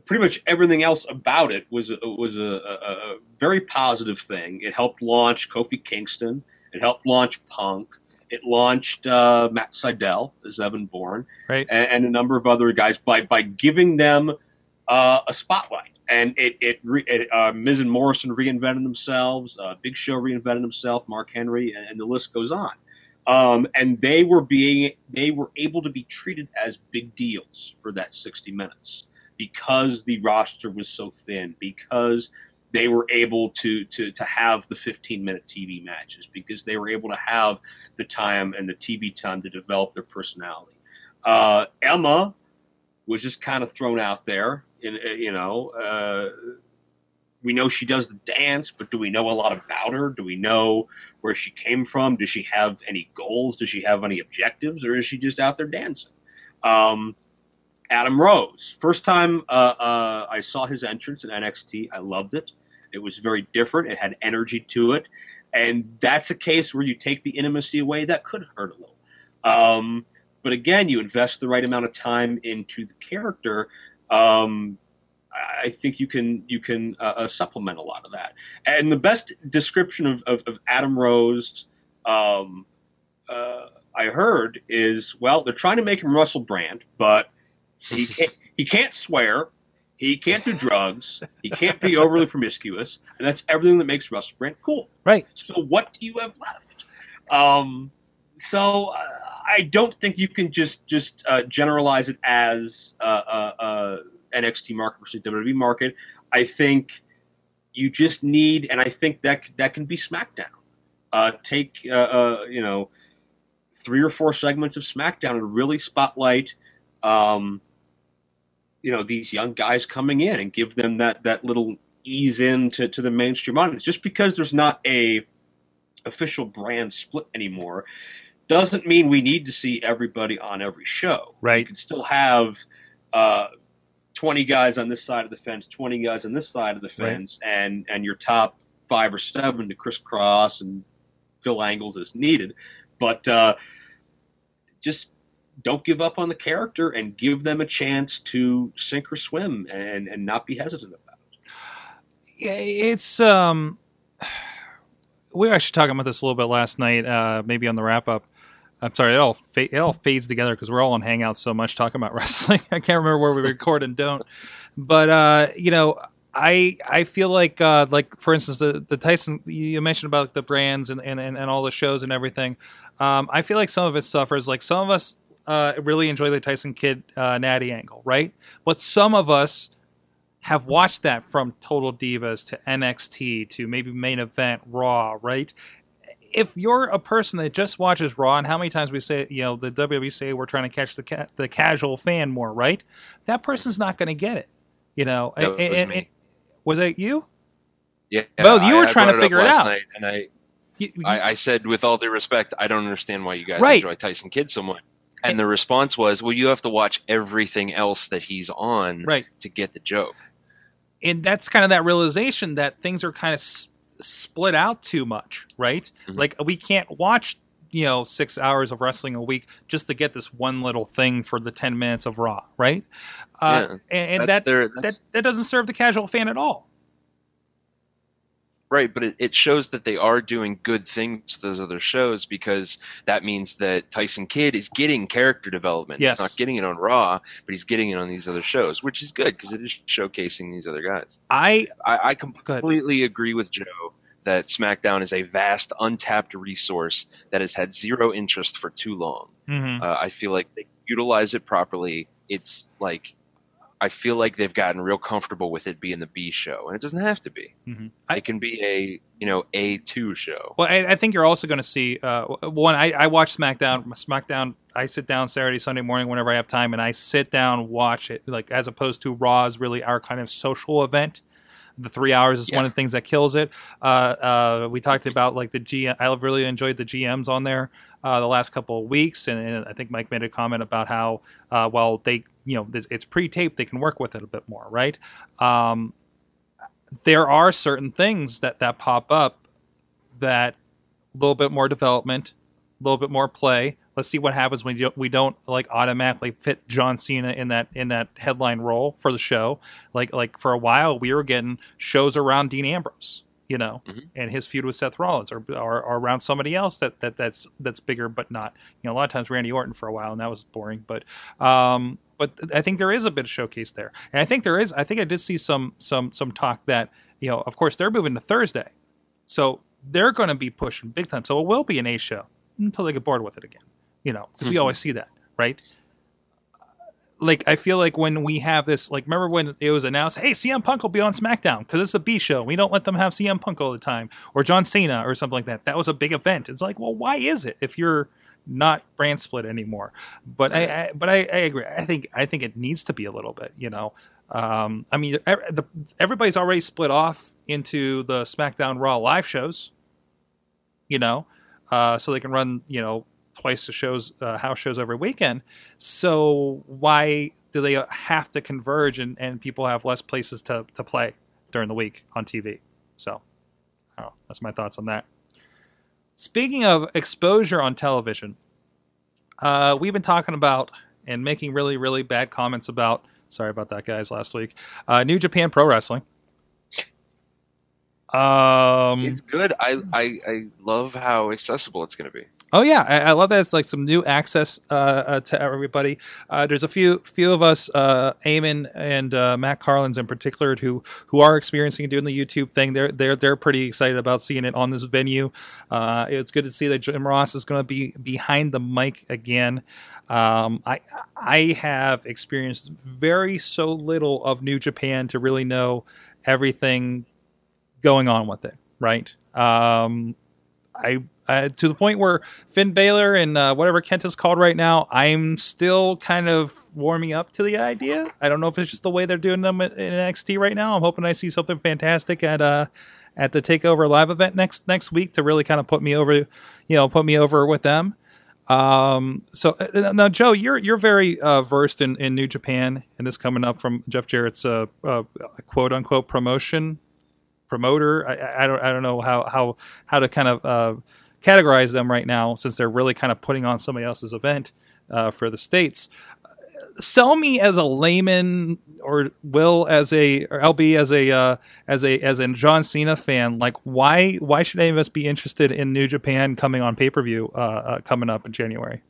pretty much everything else about it was a, was a, a, a very positive thing. It helped launch Kofi Kingston. It helped launch Punk. It launched uh, Matt Sydal as Evan Bourne right and, and a number of other guys by by giving them uh, a spotlight. And it, it, it uh, Miz and Morrison reinvented themselves. Uh, Big Show reinvented himself. Mark Henry, and, and the list goes on. Um, and they were being they were able to be treated as big deals for that 60 minutes because the roster was so thin. Because they were able to to to have the 15 minute TV matches. Because they were able to have the time and the TV time to develop their personality. Uh, Emma was just kind of thrown out there. In, uh, you know, uh, we know she does the dance, but do we know a lot about her? Do we know where she came from? Does she have any goals? Does she have any objectives, or is she just out there dancing? Um, Adam Rose, first time uh, uh, I saw his entrance in NXT, I loved it. It was very different. It had energy to it, and that's a case where you take the intimacy away. That could hurt a little. Um, but again, you invest the right amount of time into the character. Um, I think you can you can uh, uh, supplement a lot of that. And the best description of, of, of Adam Rose um, uh, I heard is well, they're trying to make him Russell Brand, but he can't, he can't swear, he can't do drugs, he can't be overly promiscuous, and that's everything that makes Russell Brand cool. right So what do you have left? Um, so uh, I don't think you can just just uh, generalize it as uh, uh, uh, NXT market versus WWE market. I think you just need, and I think that that can be SmackDown. Uh, take you know three or four segments of SmackDown and really spotlight. Um, you know these young guys coming in and give them that that little ease into to the mainstream audience. Just because there's not a official brand split anymore doesn't mean we need to see everybody on every show. Right. You can still have uh, 20 guys on this side of the fence, 20 guys on this side of the Right. fence, and and your top five or seven to crisscross and fill angles as needed. But uh, just don't give up on the character and give them a chance to sink or swim and, and not be hesitant about it. Yeah, it's um we were actually talking about this a little bit last night uh maybe on the wrap up i'm sorry it all fa- it all fades together because we're all on hangouts so much talking about wrestling i can't remember where we record and don't but uh you know I I feel like uh, like for instance the the Tyson you mentioned about the brands and, and, and, all the shows and everything. Um, I feel like some of it suffers. Like some of us uh, really enjoy the Tyson Kidd uh, Natty angle, right? But some of us have watched that from Total Divas to NXT to maybe main event Raw, right? If you're a person that just watches Raw, and how many times we say, you know, the WWE say we're trying to catch the ca- the casual fan more, right? That person's not going to get it, you know. That was And- and- me. and- was that you? Yeah, Well, you I- were trying to figure it out. and I, You- you- I, I said, with all due respect, I don't understand why you guys Right. enjoy Tyson Kidd so much. And the response was, well, you have to watch everything else that he's on right. to get the joke. and that's kind of that realization that things are kind of split out too much, right? Mhm. Like we can't watch you know six hours of wrestling a week just to get this one little thing for the ten minutes of Raw, right? Uh, Yeah, and and that their- that that doesn't serve the casual fan at all. Right, but it, it shows that they are doing good things with those other shows because that means that Tyson Kidd is getting character development. Yes. He's not getting it on Raw, but he's getting it on these other shows, which is good because it is showcasing these other guys. I I, I completely agree with Joe that SmackDown is a vast, untapped resource that has had zero interest for too long. mhm. Uh, I feel like they utilize it properly. It's like I feel like they've gotten real comfortable with it being the B show, and it doesn't have to be. Mhm. I- it can be a you know a two show. Well, I, I think you're also going to see uh, one. I, I watch SmackDown. SmackDown. I sit down Saturday, Sunday morning whenever I have time, and I sit down watch it. Like as opposed to Raw is really our kind of social event. The three hours is one of the things that kills it. Uh, uh, we talked about like the G. I really enjoyed the GMs on there uh, the last couple of weeks, and, and I think Mike made a comment about how uh, well they, you know, it's pre-taped, they can work with it a bit more, right? Um, there are certain things that that pop up that a little bit more development, a little bit more play. Let's see what happens when we don't like automatically fit John Cena in that in that headline role for the show. Like like for a while we were getting shows around Dean Ambrose, you know, Mhm. and his feud with Seth Rollins, or, or or around somebody else that, that that's that's bigger but not. You know, a lot of times Randy Orton for a while, and that was boring. But um, but I think there is a bit of showcase there, and I think there is. I think I did see some some some talk that you know, of course, they're moving to Thursday, so they're going to be pushing big time. So it will be an A show until they get bored with it again. You know, because we Mhm. always see that, right? Like I feel like when we have this, like remember when it was announced, hey, CM Punk will be on SmackDown because it's a B show. We don't let them have CM Punk all the time, or John Cena or something like that. That was a big event. It's like, well, why is it if you're not brand split anymore? But I, I but I, I agree. I think I think it needs to be a little bit. You know, um, I mean, the, everybody's already split off into the SmackDown Raw live shows. You know, uh, so they can run you know twice the shows uh, house shows every weekend. So why do they have to converge and, and people have less places to, to play during the week on TV? So I. That's my thoughts on that. Speaking of exposure on television, uh, we've been talking about and making really, really bad comments about. Sorry about that, guys. Last week, uh, New Japan Pro Wrestling. Um, It's good. I, I I love how accessible it's going to be. Oh yeah, I, I love that it's like some new access uh, uh, to everybody. Uh, there's a few few of us, uh, Eamon and uh, Matt Carlins in particular, who who are experiencing doing the YouTube thing. They're they're they're pretty excited about seeing it on this venue. Uh, it's good to see that Jim Ross is going to be behind the mic again. Um, I I have experienced very so little of New Japan to really know everything going on with it. Right. Um, I uh, to the point where Finn Balor and uh, whatever Kent is called right now, I'm still kind of warming up to the idea. I don't know if it's just the way they're doing them in NXT right now. I'm hoping I see something fantastic at uh at the Takeover live event next next week to really kind of put me over, you know, put me over with them. Um, so uh, now, Joe, you're you're very uh, versed in, in New Japan, and this coming up from Jeff Jarrett's uh, uh, quote unquote promotion promoter. I- I, I don't I don't know how how how to kind of uh, categorize them right now since they're really kind of putting on somebody else's event uh, for the states. Sell me as a layman, or Will as a or LB as a uh, as a as a John Cena fan. Like why why should any of us be interested in New Japan coming on pay per view uh, uh, coming up in January?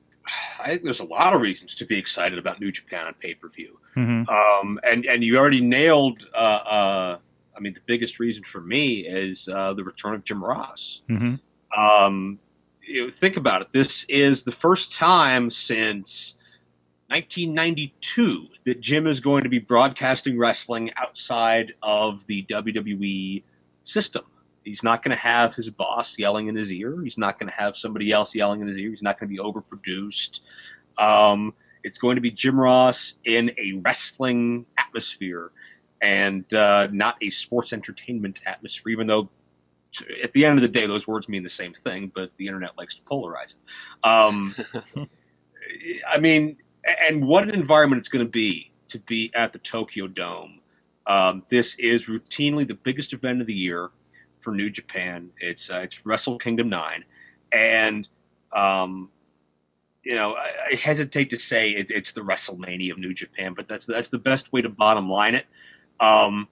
I think there's a lot of reasons to be excited about New Japan on pay per view. Mm-hmm. Um, and and you already nailed. Uh, uh, I mean, the biggest reason for me is uh, the return of Jim Ross. Mm-hmm. Um, you know, think about it. This is the first time since 1992 that Jim is going to be broadcasting wrestling outside of the WWE system. He's not going to have his boss yelling in his ear. He's not going to have somebody else yelling in his ear. He's not going to be overproduced. Um, it's going to be Jim Ross in a wrestling atmosphere and uh, not a sports entertainment atmosphere, even though at the end of the day, those words mean the same thing, but the internet likes to polarize it. Um, I mean, and what an environment it's going to be to be at the Tokyo Dome. Um, this is routinely the biggest event of the year for New Japan. It's uh, it's Wrestle Kingdom nine, and Um, you know, I, I hesitate to say it, it's the WrestleMania of New Japan, but that's that's the best way to bottom line it. Um,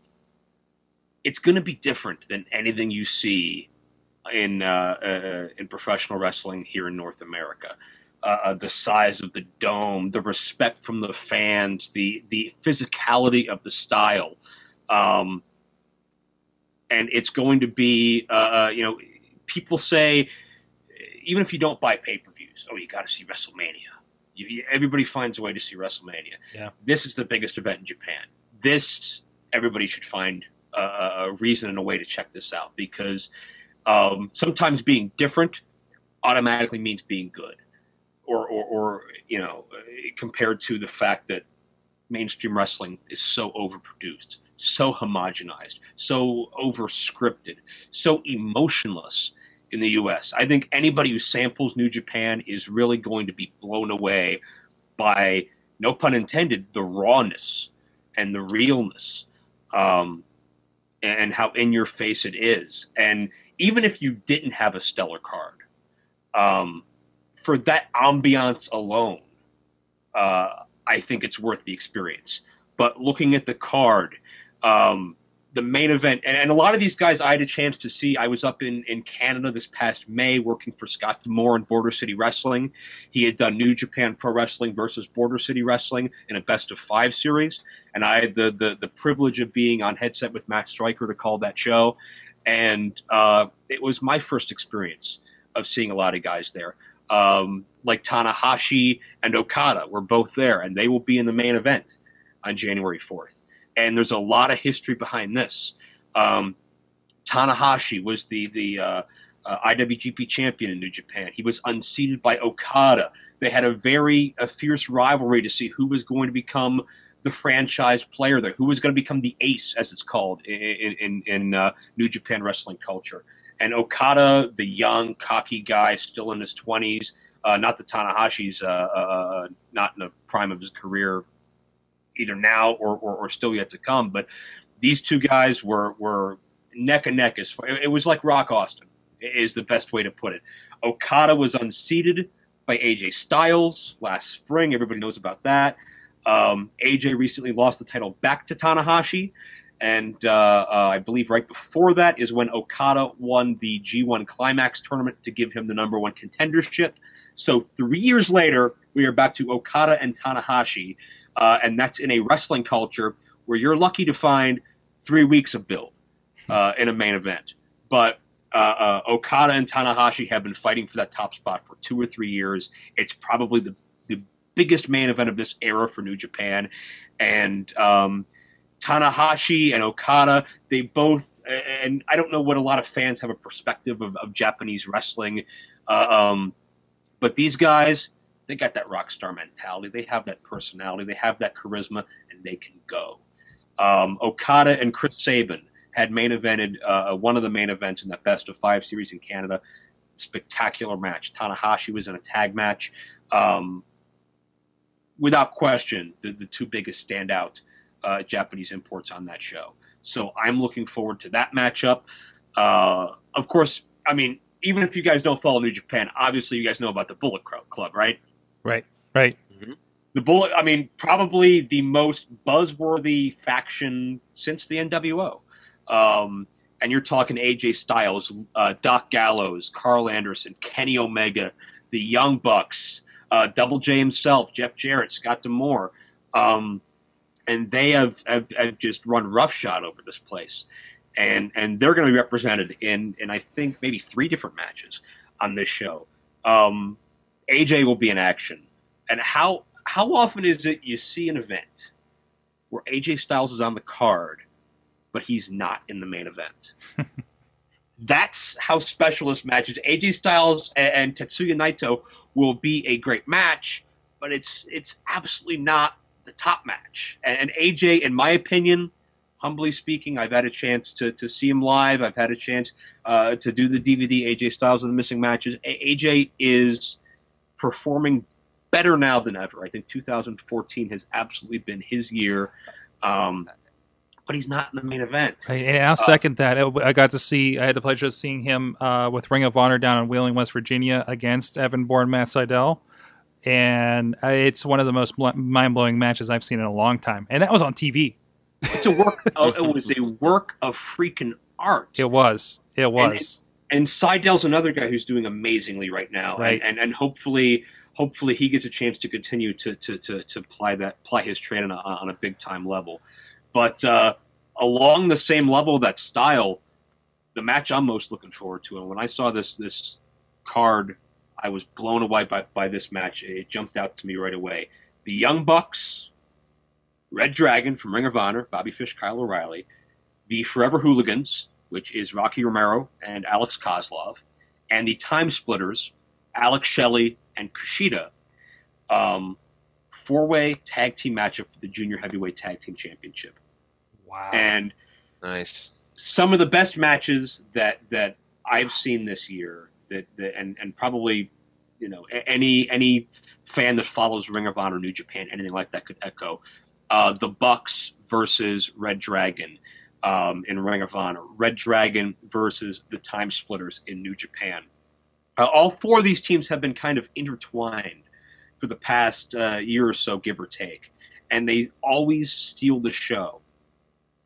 it's going to be different than anything you see in uh, uh, in professional wrestling here in North America. Uh, the size of the dome, the respect from the fans, the the physicality of the style, um, and it's going to be, uh, uh, you know, people say even if you don't buy pay per views, oh, you got to see WrestleMania. You, you, everybody finds a way to see WrestleMania. Yeah. This is the biggest event in Japan. This everybody should find a, a reason and a way to check this out because um, sometimes being different automatically means being good, or, or, or you know, compared to the fact that mainstream wrestling is so overproduced, so homogenized, so overscripted, so emotionless in the U.S. I think anybody who samples New Japan is really going to be blown away by, no pun intended, the rawness and the realness, um, and how in your face it is. And even if you didn't have a stellar card, um, for that ambiance alone, uh, I think it's worth the experience. But looking at the card, um, the main event, and, and, a lot of these guys I had a chance to see. I was up in, in Canada this past May working for Scott D'Amore in Border City Wrestling. He had done New Japan Pro Wrestling versus Border City Wrestling in a best of five series, and I had the, the, the privilege of being on headset with Matt Striker to call that show. And uh, it was my first experience of seeing a lot of guys there. Um, like Tanahashi and Okada were both there, and they will be in the main event on January 4th and there's a lot of history behind this. Um, Tanahashi was the the uh, uh, IWGP champion in New Japan. He was unseated by Okada. They had a very a fierce rivalry to see who was going to become the franchise player there, who was going to become the ace, as it's called in in, in uh, New Japan wrestling culture. And Okada, the young, cocky guy, still in his twenties, uh, not the Tanahashi's, uh, uh, not in the prime of his career either now or, or, or still yet to come. But these two guys were were neck and neck. As far, it was like Rock Austin is the best way to put it. Okada was unseated by AJ Styles last spring. Everybody knows about that. Um, AJ recently lost the title back to Tanahashi. And uh, uh, I believe right before that is when Okada won the G1 Climax tournament to give him the number one contendership. So three years later, we are back to Okada and Tanahashi uh, and that's in a wrestling culture where you're lucky to find three weeks of build uh, in a main event. But uh, uh, Okada and Tanahashi have been fighting for that top spot for two or three years. It's probably the the biggest main event of this era for New Japan, and um, Tanahashi and Okada they both. And I don't know what a lot of fans have a perspective of, of Japanese wrestling, uh, um, but these guys they got that rock star mentality. They have that personality. They have that charisma, and they can go. Um, Okada and Chris Sabin had main evented uh, one of the main events in that best of five series in Canada. Spectacular match. Tanahashi was in a tag match. Um, without question, the, the two biggest standout uh, Japanese imports on that show. So I'm looking forward to that matchup. Uh, of course, I mean, even if you guys don't follow New Japan, obviously you guys know about the Bullet Club, right? Right. Right. Mm-hmm. The Bullet. I mean, probably the most buzzworthy faction since the NWO. Um, and you're talking AJ Styles, uh, Doc Gallows, Karl Anderson, Kenny Omega, the Young Bucks, uh, Double J himself, Jeff Jarrett, Scott D'Amore. Um, and they have, have, have, just run roughshod over this place. And, and they're going to be represented in, in, I think, maybe three different matches on this show. Um, AJ will be in action. And how how often is it you see an event where AJ Styles is on the card, but he's not in the main event? That's how special this match is. AJ Styles and, and Tetsuya Naito will be a great match, but it's it's absolutely not the top match. And, and AJ, in my opinion, humbly speaking, I've had a chance to, to see him live. I've had a chance uh, to do the DVD AJ Styles and the Missing Matches. A- AJ is performing better now than ever. I think 2014 has absolutely been his year. Um, but he's not in the main event. And I'll second that. I got to see. I had the pleasure of seeing him uh, with Ring of Honor down in Wheeling, West Virginia, against Evan Bourne, Matt Sydal, and uh, it's one of the most mind blowing matches I've seen in a long time. And that was on TV. It's a work. uh, it was a work of freaking art. It was. It was. And, Sydal's another guy who's doing amazingly right now, Right. and, and and hopefully. Hopefully he gets a chance to continue to to, to, to apply that apply his training on, on a big time level, but uh, along the same level that style, the match I'm most looking forward to, and when I saw this this card, I was blown away by, by this match. It jumped out to me right away. The Young Bucks, Red Dragon from Ring of Honor, Bobby Fish, Kyle O'Reilly, the Forever Hooligans, which is Rocky Romero and Alex Koslov, and the Time Splitters, Alex Shelley and Kushida. Um, Four way tag team matchup for the Junior Heavyweight Tag Team Championship. Wow. And Nice. some of the best matches that that I've seen this year that, that and and probably you know any any fan that follows Ring of Honor, New Japan, anything like that could echo. Uh, the Bucks versus Red Dragon um, in Ring of Honor, Red Dragon versus the Time Splitters in New Japan. Uh, all four of these teams have been kind of intertwined for the past uh, year or so, give or take, and they always steal the show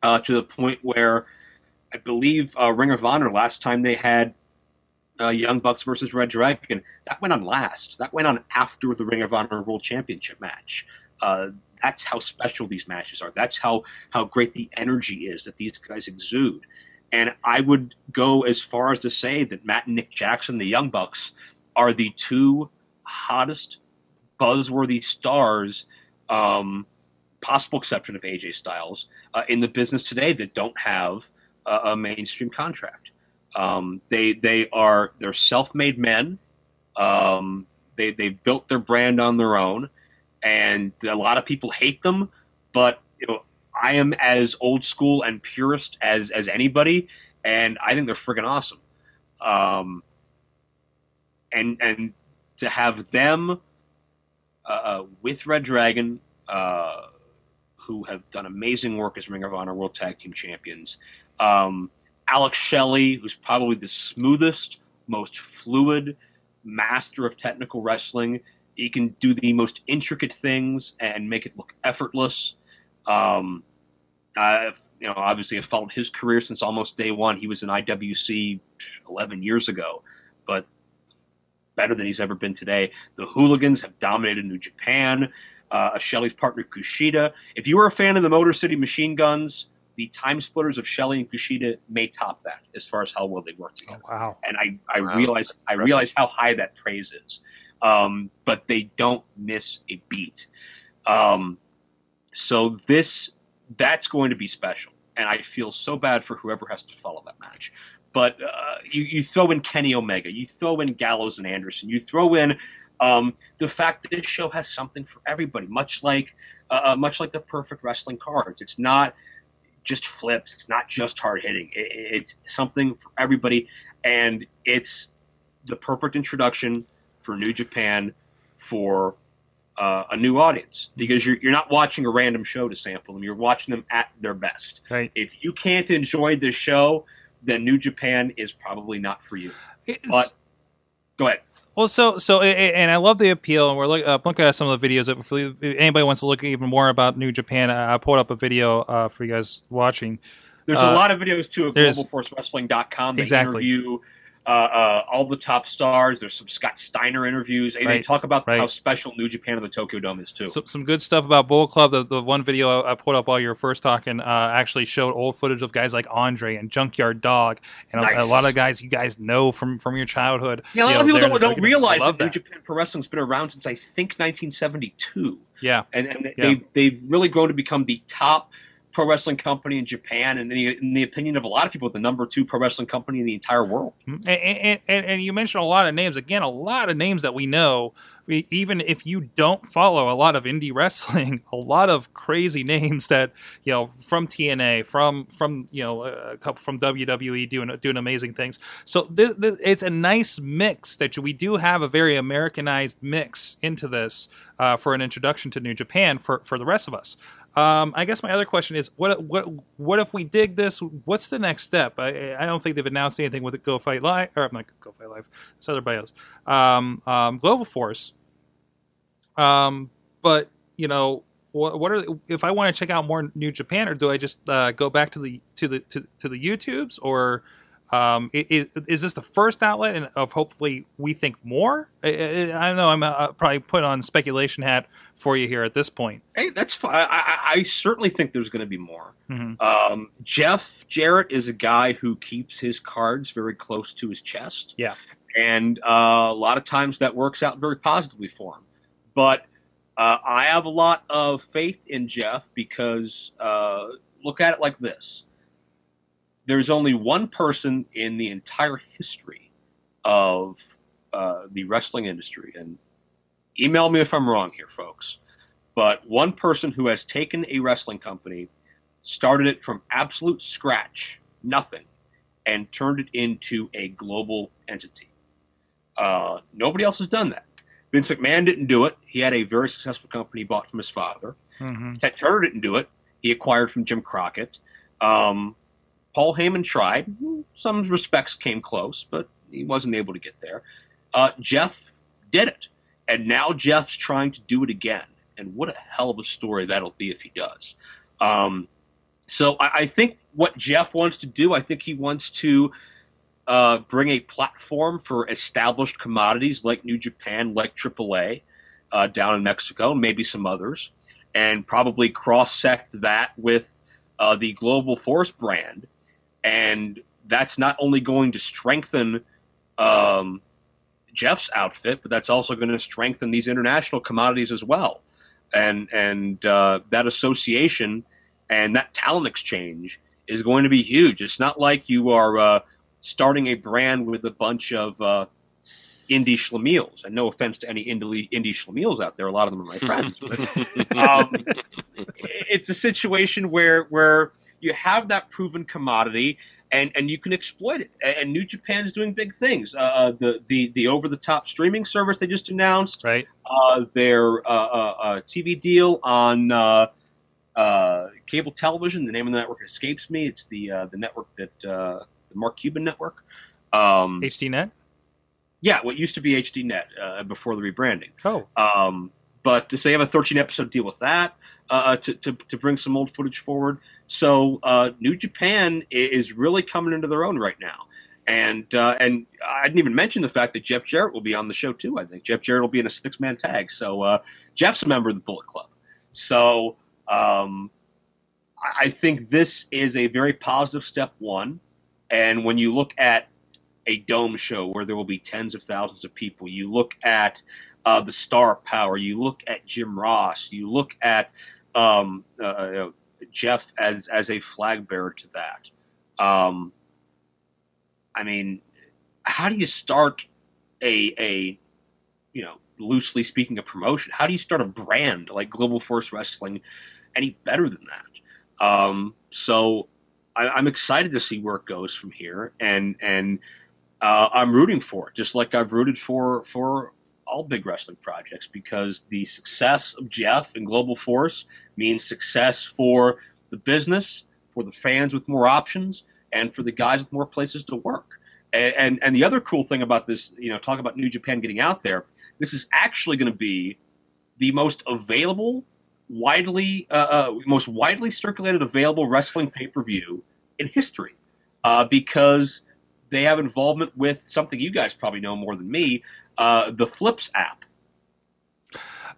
uh, to the point where I believe uh, Ring of Honor last time they had uh, Young Bucks versus Red Dragon that went on last. That went on after the Ring of Honor World Championship match. That's how special these matches are. That's how how great the energy is that these guys exude. And I would go as far as to say that Matt and Nick Jackson, the Young Bucks, are the two hottest, buzzworthy stars, um, possible exception of AJ Styles, uh, in the business today that don't have a, a mainstream contract. Um, they they are they're self-made men. Um, they they built their brand on their own, and a lot of people hate them. But you know, I am as old school and purist as as anybody, and I think they're friggin' awesome. Um, and and to have them uh, uh, with Red Dragon, uh, who have done amazing work as Ring of Honor World Tag Team Champions. Um, Alex Shelley, who's probably the smoothest, most fluid master of technical wrestling. He can do the most intricate things and make it look effortless. Um, I've, you know, obviously, I've followed his career since almost day one. He was in IWC 11 years ago, but better than he's ever been today. The Hooligans have dominated New Japan. Uh, Shelley's partner Kushida. If you were a fan of the Motor City Machine Guns, the Time Splitters of Shelley and Kushida may top that as far as how well they work oh, together. wow. And I, I Wow, realize I realize how high that praise is, um, but they don't miss a beat. Um, so this that's going to be special, and I feel so bad for whoever has to follow that match. But uh, you, you throw in Kenny Omega, you throw in Gallows and Anderson, you throw in um, the fact that this show has something for everybody, much like uh, uh, much like the Perfect Wrestling cards. It's not just flips. It's not just hard hitting. It, it's something for everybody, and it's the perfect introduction for New Japan for uh, a new audience because you're, you're not watching a random show to sample them. You're watching them at their best. Right. If you can't enjoy this show, then New Japan is probably not for you. It's- But go ahead. Well, so so, and I love the appeal. And we're look, uh, looking at some of the videos. If anybody wants to look even more about New Japan, I I pulled up a video uh, for you guys watching. There's Uh, a lot of videos too at globalforcewrestling.com. They Exactly. interview uh, uh, all the top stars. There's some Scott Steiner interviews. And They talk about Right. how special New Japan and the Tokyo Dome is too. Some, some good stuff about Bull Club. The, the one video I, I pulled up while you were first talking uh, actually showed old footage of guys like Andre and Junkyard Dog, and a, a lot of guys you guys know from from your childhood. yeah, a lot you of people don't, don't realize love that New. Japan Pro Wrestling's been around since I think 1972, Yeah, and, and Yeah. they they've really grown to become the top pro wrestling company in Japan, and in the, in the opinion of a lot of people, the number two pro wrestling company in the entire world. and, and, and, and you mentioned a lot of names. Again, a lot of names that we know. Even if you don't follow a lot of indie wrestling, a lot of crazy names that you know from TNA, from from you know a couple from WWE doing doing amazing things. So th- th- it's a nice mix that we do have a very Americanized mix into this uh, for an introduction to New Japan for for the rest of us. Um, I guess my other question is, what what what if we dig this? What's the next step? I, I don't think they've announced anything with Go Fight Live, or I'm not Go Fight Live. It's other bios. Um, um, Global Force. Um, but you know, what, what are if I want to check out more New Japan, or do I just uh, go back to the to the to, to the YouTubes, or um, is, is this the first outlet and of hopefully we think more? I, I, I know I'm uh, probably put on speculation hat for you here at this point. Hey, that's fine. I, I, I certainly think there's going to be more. Mhm. Um, Jeff Jarrett is a guy who keeps his cards very close to his chest. Yeah. And uh, a lot of times that works out very positively for him. But uh, I have a lot of faith in Jeff because uh, look at it like this there's only one person in the entire history of uh, the wrestling industry, and email me if I'm wrong here, folks, but one person who has taken a wrestling company, started it from absolute scratch, nothing, and turned it into a global entity. Uh, nobody else has done that. Vince McMahon didn't do it. He had a very successful company bought from his father. Mm-hmm. Ted Turner didn't do it. He acquired from Jim Crockett. Um, Paul Heyman tried. Some respects came close, but he wasn't able to get there. Uh, Jeff did it. And now Jeff's trying to do it again. And what a hell of a story that'll be if he does. Um, so I, I think what Jeff wants to do, I think he wants to uh, bring a platform for established commodities like New Japan, like AAA uh, down in Mexico, maybe some others, and probably cross sect that with uh, the Global Force brand. And that's not only going to strengthen um, Jeff's outfit, but that's also going to strengthen these international commodities as well. And and uh, that association and that talent exchange is going to be huge. It's not like you are uh, starting a brand with a bunch of uh, indie schlemiels. And no offense to any indie indie schlemiels out there, a lot of them are my friends. But um, it's a situation where where you have that proven commodity and, and you can exploit it. And New Japan's doing big things. Uh, the the the over the top streaming service they just announced, Right. uh, their uh, uh, uh, TV deal on uh, uh, cable television. The name of the network escapes me. It's the uh, the network that uh, the Mark Cuban network. Um, HDNet. yeah, what used to be HDNet uh, before the rebranding. Oh. Um, but to say have a 13 episode deal with that uh, to, to, to bring some old footage forward. So uh, New Japan is really coming into their own right now. And uh, and I didn't even mention the fact that Jeff Jarrett will be on the show too. I think Jeff Jarrett will be in a six man tag. So uh, Jeff's a member of the Bullet Club. So um, I think this is a very positive step one. And when you look at a dome show where there will be tens of thousands of people, you look at uh, the star power. You look at Jim Ross. You look at um, uh, know, Jeff as as a flag bearer to that. Um, I mean, how do you start a a you know loosely speaking a promotion? How do you start a brand like Global Force Wrestling any better than that? Um, so I, I'm excited to see where it goes from here, and and uh, I'm rooting for it, just like I've rooted for for all big wrestling projects because the success of Jeff and Global Force means success for the business, for the fans with more options, and for the guys with more places to work. And and, and the other cool thing about this, you know, talk about New Japan getting out there, this is actually going to be the most available, widely, uh, uh, most widely circulated available wrestling pay per view in history, uh, because they have involvement with something you guys probably know more than me, uh, the Flips app.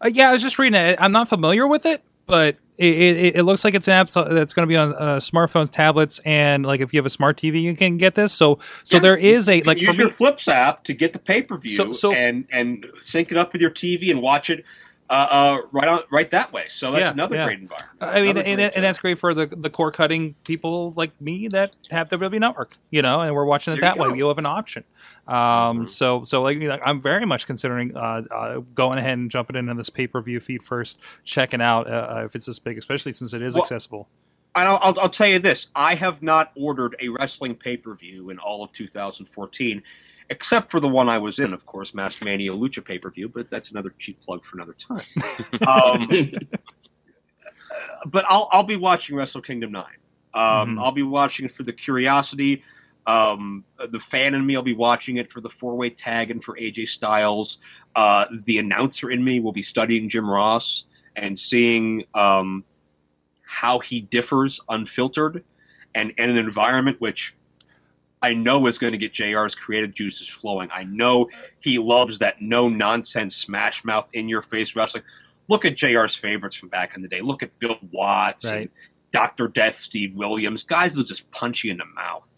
Uh, yeah, I was just reading it. I'm not familiar with it, but it, it, it looks like it's an app that's going to be on uh, smartphones, tablets, and like if you have a smart TV, you can get this. So, so Yeah, there is a like use your Flips app to get the pay per view So- so- and and sync it up with your TV and watch it uh, uh, right on right that way. So that's Yeah, another yeah. great environment. I mean, and, and that's great for the the core cutting people like me that have the WWE network, you know, and we're watching it There that you way. go. You have an option. Um, so so like you know, I'm very much considering uh, uh, going ahead and jumping into this pay per view feed first, checking out uh, if it's this big, especially since it is Well, accessible. And I'll, I'll, I'll tell you this: I have not ordered a wrestling pay per view in all of 2014, except for the one I was in, of course, Mask Mania Lucha pay per view. But that's another cheap plug for another time. um, but I'll I'll be watching Wrestle Kingdom nine. Um, Mhm. I'll be watching it for the curiosity. Um, the fan in me will be watching it for the four way tag and for AJ Styles. Uh, the announcer in me will be studying Jim Ross and seeing um, how he differs unfiltered and in an environment which I know is going to get JR's creative juices flowing. I know he loves that no nonsense smash mouth in your face wrestling. Look at JR's favorites from back in the day. Look at Bill Watts Right. and Dr. Death, Steve Williams, guys that just punch you in the mouth.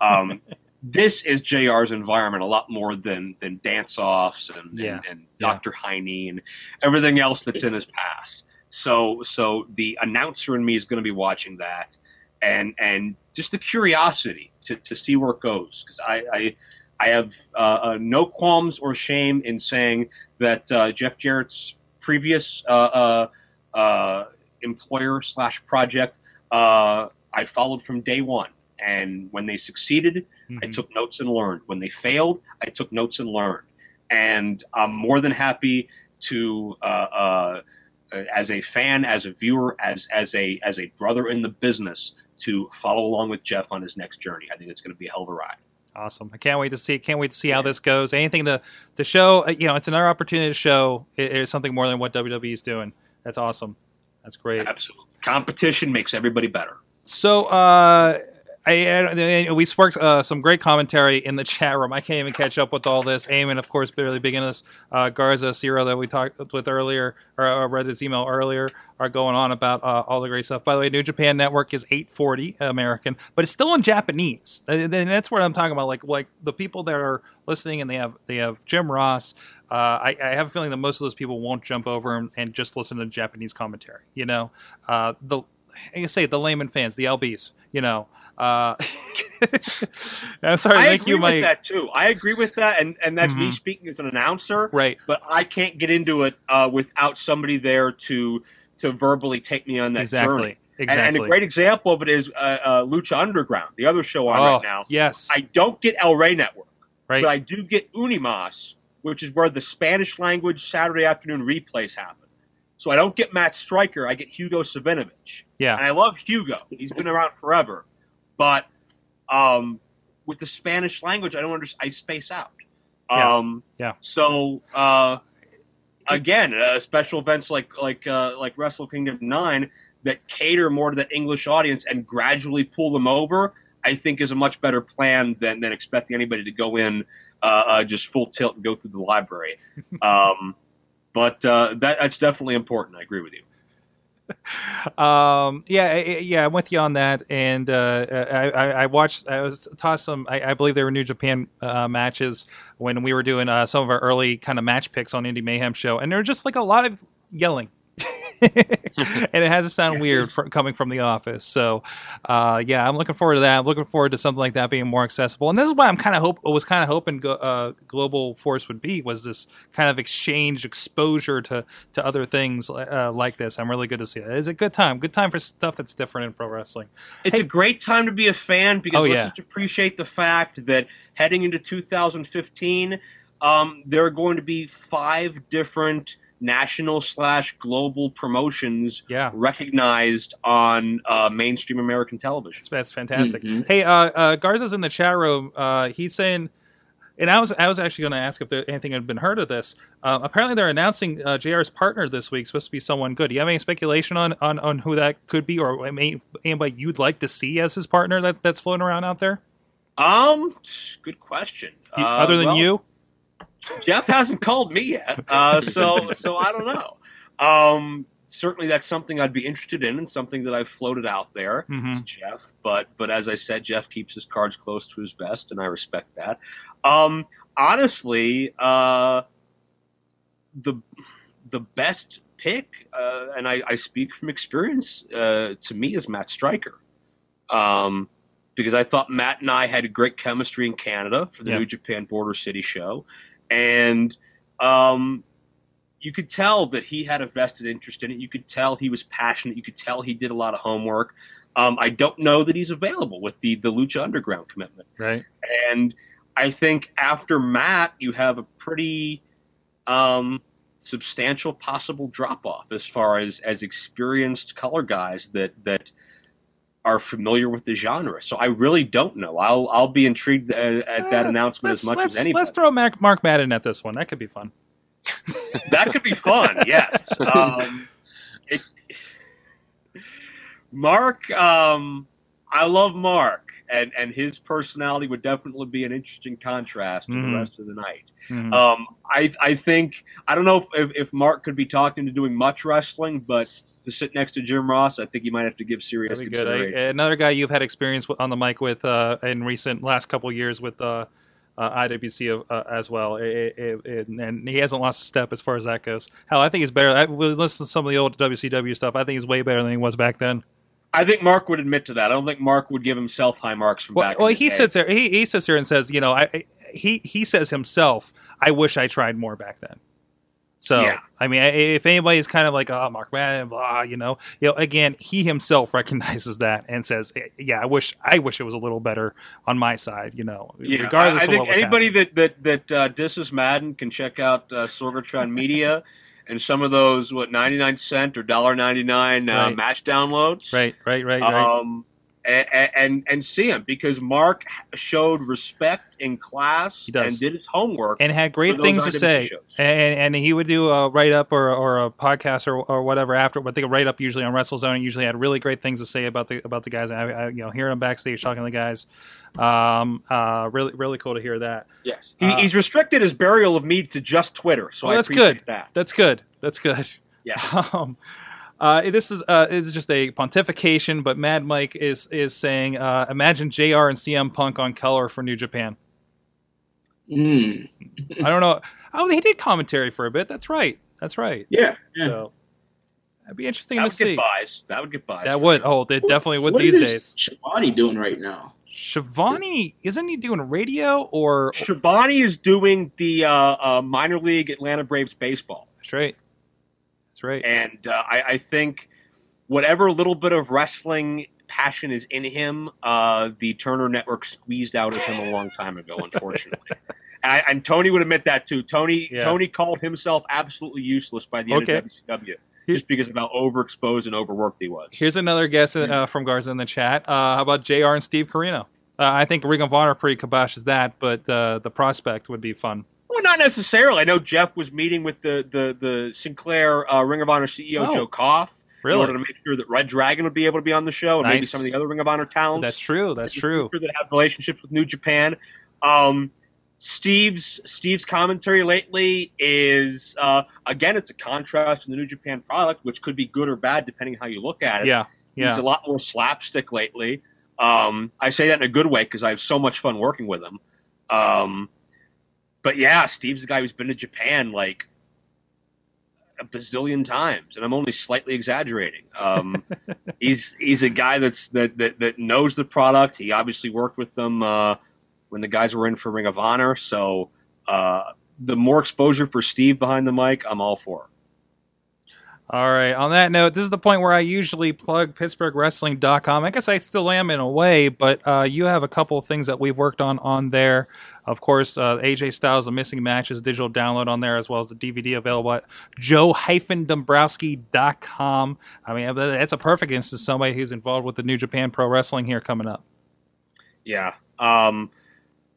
Um, this is JR's environment a lot more than than dance offs and, Yeah. and, and Yeah. Dr. Heine and everything else that's in his past. So so the announcer in me is going to be watching that and and just the curiosity to, to see where it goes because I, I I have uh, uh, no qualms or shame in saying that uh, Jeff Jarrett's previous uh, uh, uh, employer slash project uh, I followed from day one, and when they succeeded, I Mhm. took notes and learned. When they failed, I took notes and learned. And I'm more than happy to, uh, uh, as a fan, as a viewer, as as a as a brother in the business, to follow along with Jeff on his next journey. I think it's going to be a hell of a ride. Awesome! I can't wait to see. Can't wait to see how this goes. Anything the the show, uh, you know, it's another opportunity to show it, it's something more than what WWE is doing. That's awesome. That's great. Absolutely, competition makes everybody better. So, uh, I, I, we sparked uh, some great commentary in the chat room. I can't even catch up with all this. Eamon, of course, barely into this. Uh, Garza, Ciro that we talked with earlier, or uh, read his email earlier, are going on about uh, all the great stuff. By the way, New Japan Network is 840 American, but it's still in Japanese. And and that's what I'm talking about. Like, like the people that are listening and they have they have Jim Ross. Uh, I, I have a feeling that most of those people won't jump over and, and just listen to Japanese commentary. You know, uh, the I say the layman fans, the LBs. You know, uh, I'm sorry I agree you with that too. I agree with that, and and that's me Mhm. speaking as an announcer. right. But I can't get into it uh, without somebody there to to verbally take me on that Exactly. journey. And, Exactly. and a great example of it is uh, uh, Lucha Underground, the other show on oh, right now. yes. I don't get El Rey Network, right. but I do get Unimas, which is where the Spanish language Saturday afternoon replays happen. So I don't get Matt Striker, I get Hugo Savinovich. yeah. And I love Hugo. He's been around forever. But um, with the Spanish language, I don't understand. I space out. Yeah. Um, Yeah. So uh, again, uh, special events like like uh, like Wrestle Kingdom Nine that cater more to that English audience and gradually pull them over, I think is a much better plan than than expecting anybody to go in uh, uh, just full tilt and go through the library. um, but uh, that, that's definitely important. I agree with you. um, yeah, yeah, I'm with you on that. And uh, I, I, I watched, I was tossed some. I, I believe there were New Japan uh, matches when we were doing uh, some of our early kind of match picks on Indie Mayhem show, and there were just like a lot of yelling. And it has to sound weird for, coming from the office. So, uh, yeah, I'm looking forward to that. I'm looking forward to something like that being more accessible. And this is why I'm kind of hope was kind of hoping go, uh, Global Force would be was this kind of exchange exposure to to other things uh, like this. I'm really good to see it. It's a good time. Good time for stuff that's different in pro wrestling. It's Hey- a great time to be a fan because Oh, let's yeah. just appreciate the fact that heading into 2015, um, there are going to be five different national slash global promotions Yeah. recognized on uh, mainstream American television. That's, that's fantastic. Mhm. Hey, uh, uh, Garza's in the chat room. Uh, he's saying, and I was I was actually going to ask if there anything had been heard of this. Uh, apparently, they're announcing uh, JR's partner this week. Supposed to be someone good. Do you have any speculation on, on, on who that could be, or may- anybody you'd like to see as his partner that, that's floating around out there, Um, good question. Uh, other than well, you? Jeff hasn't called me yet, uh, so so I don't know. Um, certainly, that's something I'd be interested in, and something that I've floated out there. hmm to Jeff, but but as I said, Jeff keeps his cards close to his vest, and I respect that. Um, honestly, uh, the the best pick, uh, and I, I speak from experience, uh, to me is Matt Striker, um, because I thought Matt and I had great chemistry in Canada for the Yeah. New Japan Border City show, and um, you could tell that he had a vested interest in it. You could tell he was passionate. You could tell he did a lot of homework. Um, I don't know that he's available with the the Lucha Underground commitment. Right. And I think after Matt, you have a pretty um, substantial possible drop off as far as as experienced color guys that that are familiar with the genre. So I really don't know. I'll I'll be intrigued at, at that Uh, announcement as much as anybody. Let's throw Mark, Mark Madden at this one. That could be fun. that could be fun. Yes. Um, it, Mark, um, I love Mark, and and his personality would definitely be an interesting contrast to Mhm. the rest of the night. Mhm. Um, I I think I don't know if, if, if Mark could be talking to doing much wrestling, but to sit next to Jim Ross, I think you might have to give serious be good. consideration. I, another guy you've had experience on the mic with uh, in recent last couple years with uh, uh, IWC uh, as well, It- it- it- and he hasn't lost a step as far as that goes. Hell, I think he's better. I, we listen to some of the old WCW stuff. I think he's way better than he was back then. I think Mark would admit to that. I don't think Mark would give himself high marks from Well, back. well he day. sits there. He, he sits there and says, you know, I he he says himself, I wish I tried more back then. So Yeah. I mean, if anybody's kind of like, oh, Mark Madden, blah, you know, you know, again, he himself recognizes that and says, yeah, I wish I wish it was a little better on my side, you know, Yeah, regardless I, I of think what anybody happening. that that that uh, disses Madden can check out uh, Sorgatron Media and some of those what ninety nine cent or dollar ninety nine uh, Right. match downloads. Right, right, right, right. Um, and, and and see him because Mark showed respect in class and did his homework. and had great things to say. shows. And, and he would do a write up or, or a podcast or, or whatever after. But they could write up usually on WrestleZone. And usually had really great things to say about the about the guys. And I, I, you know, hearing him backstage talking to the guys, um, uh, really really cool to hear that. yes, he, uh, he's restricted his burial of me to just Twitter, so Well, I that's appreciate good. that. That's good. That's good. Yeah. Um, uh, this is uh, it's just a pontification, but Mad Mike is is saying, uh, imagine Jr. and CM Punk on color for New Japan. Mm. I don't know. Oh, he did commentary for a bit. That's right. That's right. Yeah, yeah. So that'd be interesting That to would see. get buys. That would get buys. That would. sure. Oh, they definitely would What these is days. Schiavone doing right now? Schiavone, isn't he doing radio or Schiavone is doing the uh, uh, minor league Atlanta Braves baseball. That's right. That's right. and uh, I, I think whatever little bit of wrestling passion is in him, uh, the Turner Network squeezed out of him a long time ago, unfortunately. and, I, and Tony would admit that too. Tony Yeah. Tony called himself absolutely useless by the end Okay. of WCW just because of how overexposed and overworked he was. Here's another guess uh, from Garza in the chat. Uh, how about Jr. and Steve Corino? Uh, I think Ring of Honor pretty kiboshes that, but uh, the prospect would be fun. Well, not necessarily. I know Jeff was meeting with the the, the Sinclair uh, Ring of Honor CEO Oh. Joe Koff in order to make sure that Red Dragon would be able to be on the show, and maybe some of the other Ring of Honor talents. That's true. That's true. that have relationships with New Japan. Um, Steve's Steve's commentary lately is uh, again it's a contrast to the New Japan product, which could be good or bad depending how you look at it. Yeah. He's a lot more slapstick lately. Um, I say that in a good way because I have so much fun working with him. Um, but yeah, Steve's the guy who's been to Japan like a bazillion times, and I'm only slightly exaggerating. Um, he's he's a guy that's that, that that knows the product. He obviously worked with them uh, when the guys were in for Ring of Honor. So uh, the more exposure for Steve behind the mic, I'm all for. All right. On that note, this is the point where I usually plug PittsburghWrestling.com. I guess I still am in a way, but uh, you have a couple of things that we've worked on on there. Of course, uh, AJ Styles, The Missing Matches, digital download on there, as well as the DVD available at joe-dombrowski.com. I mean, that's a perfect instance of somebody who's involved with the New Japan Pro Wrestling here coming up. Yeah. Um,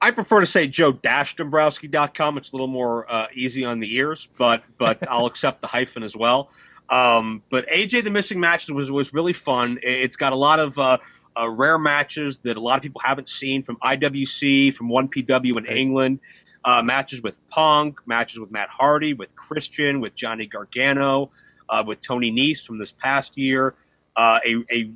I prefer to say joe-dombrowski.com. It's a little more uh, easy on the ears, but but I'll accept the hyphen as well. Um, but AJ the Missing Matches was was really fun. It- It's got a lot of uh, uh, rare matches that a lot of people haven't seen from IWC, from 1PW in Right. England. Uh, matches with Punk, matches with Matt Hardy, with Christian, with Johnny Gargano, uh, with Tony Nese from this past year. Uh, a, a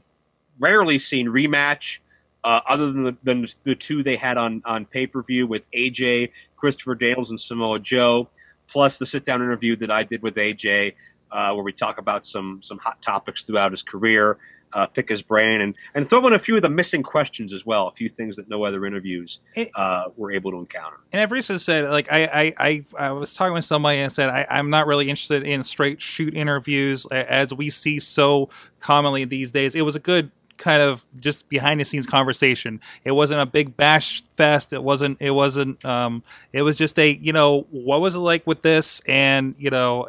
rarely seen rematch uh, other than the, than the two they had on, on pay per view with AJ, Christopher Daniels, and Samoa Joe, plus the sit down interview that I did with AJ, uh, where we talk about some some hot topics throughout his career, uh, pick his brain, and and throw in a few of the missing questions as well, a few things that no other interviews uh, were able to encounter. And I've recently said, like, I, I, I, I was talking with somebody and said, I, I'm not really interested in straight shoot interviews as we see so commonly these days. It was a good kind of just behind the scenes conversation. It wasn't a big bash fest. It wasn't. It wasn't. Um, it was just a you know what was it like with this, and you know.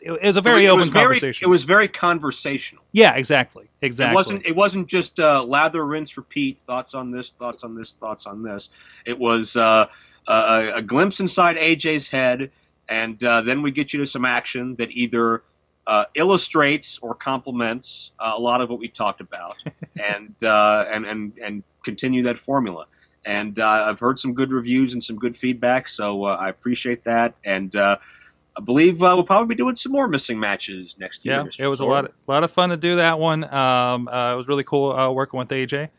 It, was a very it open very- conversation. it was very conversational. yeah, exactly, exactly. It wasn't. It wasn't just uh, lather, rinse, repeat. Thoughts on this. Thoughts on this. Thoughts on this. It was uh, a, a glimpse inside AJ's head, and uh, then we get you to some action that either uh, illustrates or complements uh, a lot of what we talked about, and uh, and and and continue that formula. And uh, I've heard some good reviews and some good feedback, so uh, I appreciate that. And uh, I believe uh, we'll probably be doing some more missing matches next year. Yeah, it was a lot, of, lot of fun to do that one. Um, uh, it was really cool uh, working with AJ,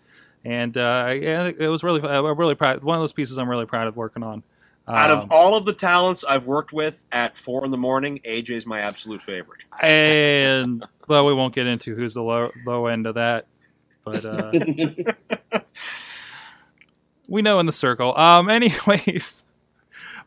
and uh, yeah, it was really, uh, I'm really proud. One of those pieces I'm really proud of working on. Out Um, of all of the talents I've worked with at four in the morning, AJ is my absolute favorite. and well, we won't get into who's the low, low end of that, but uh, we know in the circle. Um, anyways,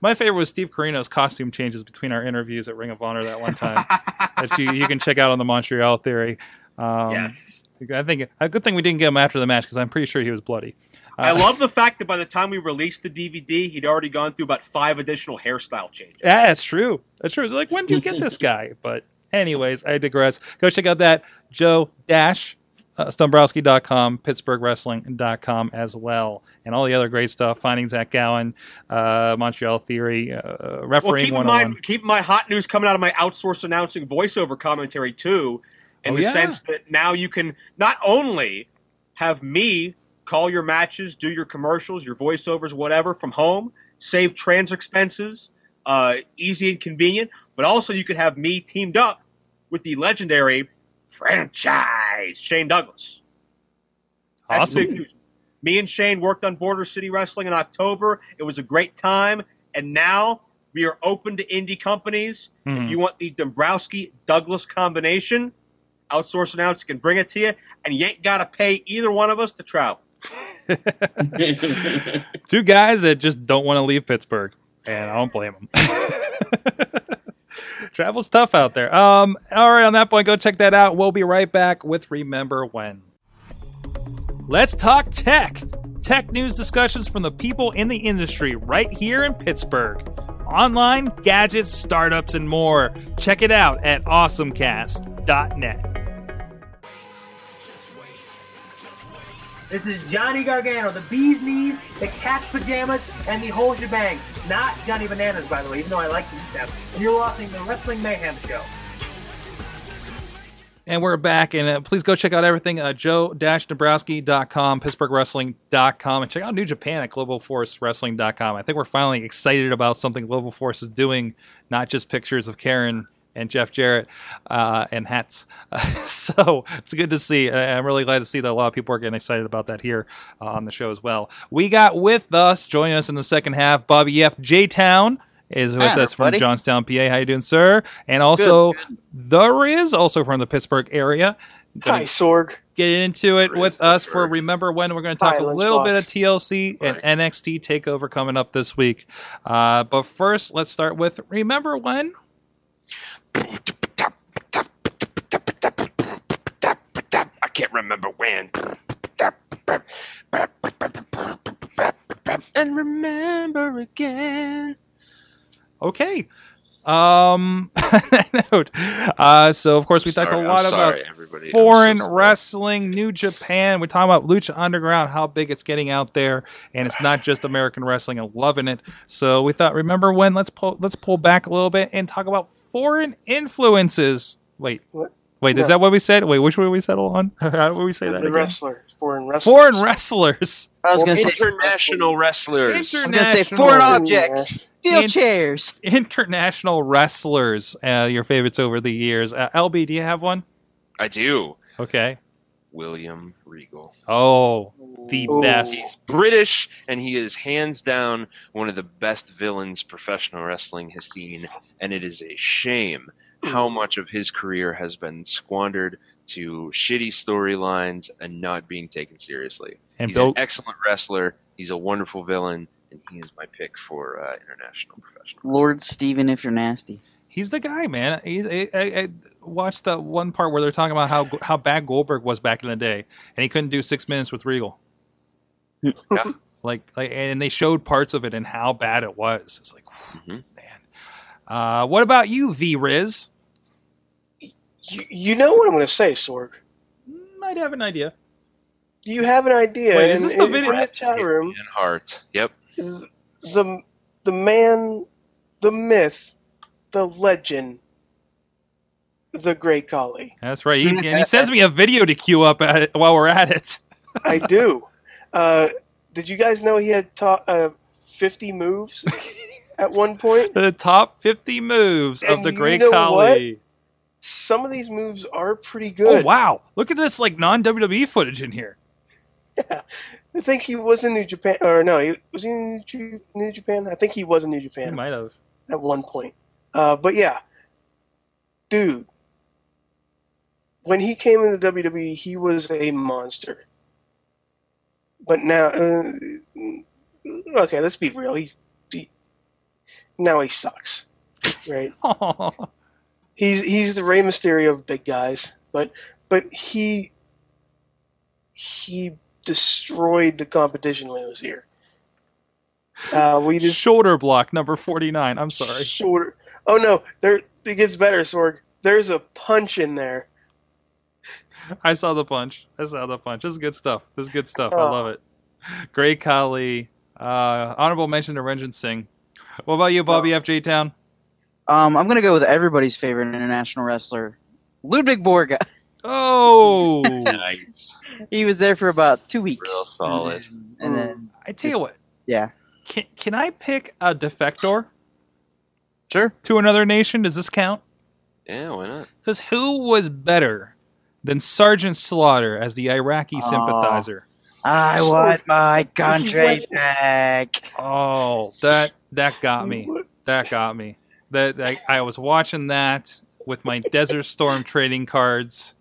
my favorite was Steve Corino's costume changes between our interviews at Ring of Honor that one time that you, you can check out on the Montreal Theory. Um, yes. I think a good thing we didn't get him after the match because I'm pretty sure he was bloody. I Uh, love the fact that by the time we released the DVD, he'd already gone through about five additional hairstyle changes. Yeah, that's true. That's true. It's Like, when do you get this guy? But, anyways, I digress. Go check out that Joe Dash. Uh, Dombrowski.com, PittsburghWrestling.com as well, and all the other great stuff. Finding Zach Gowen, uh, Montreal Theory, uh, Well, refereeing keep in mind, keep in mind hot news coming out of my outsourced announcing voiceover commentary too, in Oh, the yeah. sense that now you can not only have me call your matches, do your commercials, your voiceovers, whatever from home, save trans expenses, uh, easy and convenient, but also you could have me teamed up with the legendary franchise Shane Douglas. That's Awesome. big news. Me and Shane worked on Border City Wrestling in October. It was a great time, and now we are open to indie companies. Mhm. If you want the Dombrowski Douglas combination, outsource announcer can bring it to you, and you ain't got to pay either one of us to travel. Two guys that just don't want to leave Pittsburgh, and I don't blame them. Travel's tough out there. Um, all right, on that point, go check that out. We'll be right back with Remember When. Let's talk tech. Tech news discussions from the people in the industry right here in Pittsburgh. Online, gadgets, startups, and more. Check it out at awesomecast.net. This is Johnny Gargano, the bee's knees, the cat's pajamas, and the whole shebang. Not Johnny Bananas, by the way, even though I like to eat them. And you're watching the Wrestling Mayhem Show. And we're back, and uh, please go check out everything uh, joe-dombrowski.com, pittsburghwrestling.com, and check out New Japan at globalforcewrestling.com. I think we're finally excited about something Global Force is doing, not just pictures of Karen and Jeff Jarrett uh, and hats. so it's good to see. I- I'm really glad to see that a lot of people are getting excited about that here uh, on the show as well. We got with us, joining us in the second half, Bobby F. J Town is with Hi, us from everybody. Johnstown, PA. How you doing, sir? And also the Riz, also from the Pittsburgh area. Hi, Sorg. Get into it Riz with the us for. Remember When. We're going to talk Hi, a little bit of Lunchbox. TLC and NXT TakeOver coming up this week. Uh, but first, let's start with Remember When. I can't remember when. And remember again. Okay. Um, note. Uh, so of course we talked a lot sorry, about everybody. Foreign so wrestling, New Japan. We're talking about Lucha Underground, how big it's getting out there, and it's not just American wrestling. I'm loving it. So we thought, remember when? Let's pull let's pull back a little bit and talk about foreign influences. Wait, What? wait, is that what we said? Wait, which way we settle on? How did we say that? The Again? wrestler, foreign wrestlers. Foreign wrestlers. I was going to say International wrestlers. I was going to say foreign objects, steel In- chairs. International wrestlers. Uh, your favorites over the years. Uh, LB, do you have one? I do. Okay. William Regal. Oh, the Ooh. best. British, and he is hands down one of the best villains professional wrestling has seen, and it is a shame how much of his career has been squandered to shitty storylines and not being taken seriously. And He's Bill, an excellent wrestler. He's a wonderful villain, and he is my pick for uh, international professional. Lord Steven, if you're nasty. He's the guy, man. He, I, I, I watched the one part where they're talking about how how bad Goldberg was back in the day, and he couldn't do six minutes with Regal. Yeah. Like, like, and they showed parts of it and how bad it was. It's like, whew, Mhm. man. Uh, what about you, V Riz? You, you know what I'm going to say, Sorg. Might have an idea. Do you have an idea? Wait, is in, this the video- in the chat room? And Hart. Yep. The the man, the myth, the legend, the great Khali. That's right. He, and he sends me a video to queue up at it while we're at it. I do. Uh, did you guys know he had ta- uh, 50 moves at one point? the top 50 moves of And the you Great know Khali. Some of these moves are pretty Oh good. wow! Look at this like non WWE footage in here. I think he was in New Japan, or no, he was he in New, Japan. I think he was in New Japan. He might have. at one point. Uh, but yeah, dude, when he came into WWE, he was a monster. But now, uh, okay, let's be real. He's he, now he sucks, right? he's he's the Rey Mysterio of big guys, but but he he destroyed the competition when he was here. Uh, we just Shoulder block number 49. I'm sorry. shorter. Oh no, there it gets better, Sorg. There's a punch in there. I saw the punch. I saw the punch. This is good stuff. This is good stuff. I Oh. love it. Great Khali. Uh, honorable mention to Ranjin Singh. What about you, Bobby F. J. Town? Um, I'm gonna go with everybody's favorite international wrestler, Ludwig Borga. Oh, Nice. He was there for about two weeks. Real solid. And then, and then mm. I tell you what. yeah, Can, can I pick a defector sure. to another nation? Does this count? Yeah, why not? Because who was better than Sergeant Slaughter as the Iraqi Oh. sympathizer? I So- want my country back. Oh, that that got me. That got me. That, that I was watching that with my Desert Storm trading cards.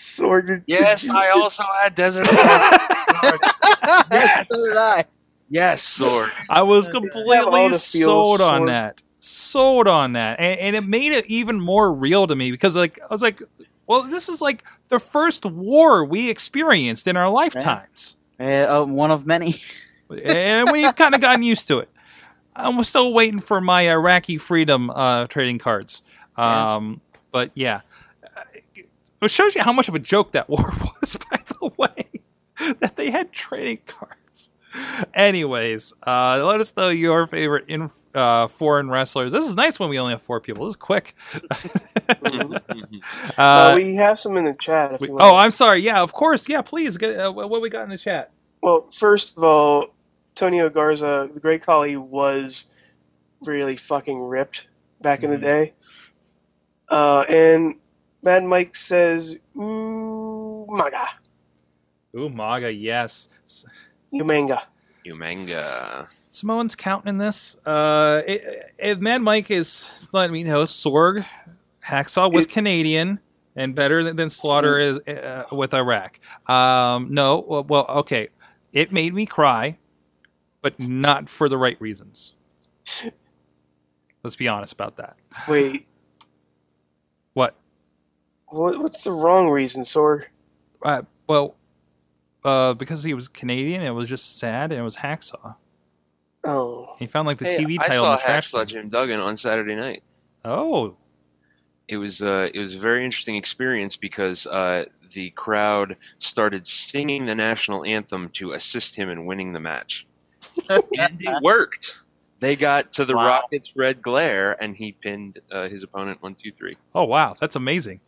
Sorg, Yes, I also had Desert. yes, so did I. yes, sword. I was completely feels, sold on Sorg. that. Sold on that, and, and it made it even more real to me because, like, I was like, "Well, this is like the first war we experienced in our lifetimes." Uh, uh, one of many. and we've kind of gotten used to it. I'm still waiting for my Iraqi freedom uh, trading cards. Um, But yeah, it shows you how much of a joke that war was, by the way, that they had trading cards. Anyways, uh, let us know your favorite in, uh, foreign wrestlers. This is nice when we only have four people. This is quick. Uh, uh, we have some in the chat. If we- you want. oh, I'm sorry. Yeah, of course. Yeah, please. Get, uh, what we got in the chat? Well, first of all, Tonio Garza, the Great Khali, was really fucking ripped back in the day. Uh, and Mad Mike says, "Ooh, maga, Ooh, MAGA, yes. Umaga." Umaga. Samoans counting in this. Uh, it, it, Mad Mike is letting me know Sorg Hacksaw was It- Canadian and better than, than Slaughter is uh, with Iraq. Um, no, well, well, okay, it made me cry, but not for the right reasons. Let's be honest about that. Wait, What? What, what's the wrong reason, Sorg? Uh, well, uh, because he was Canadian, it was just sad, and it was Hacksaw. Oh, He found like the Hey, TV I title saw in the trash. Hacksaw can. Jim Duggan on Saturday night. Oh, It was uh, it was a very interesting experience because uh, the crowd started singing the national anthem to assist him in winning the match, and it worked. They got to the Wow. Rockets' red glare, and he pinned uh, his opponent one, two, three. oh, wow, that's amazing.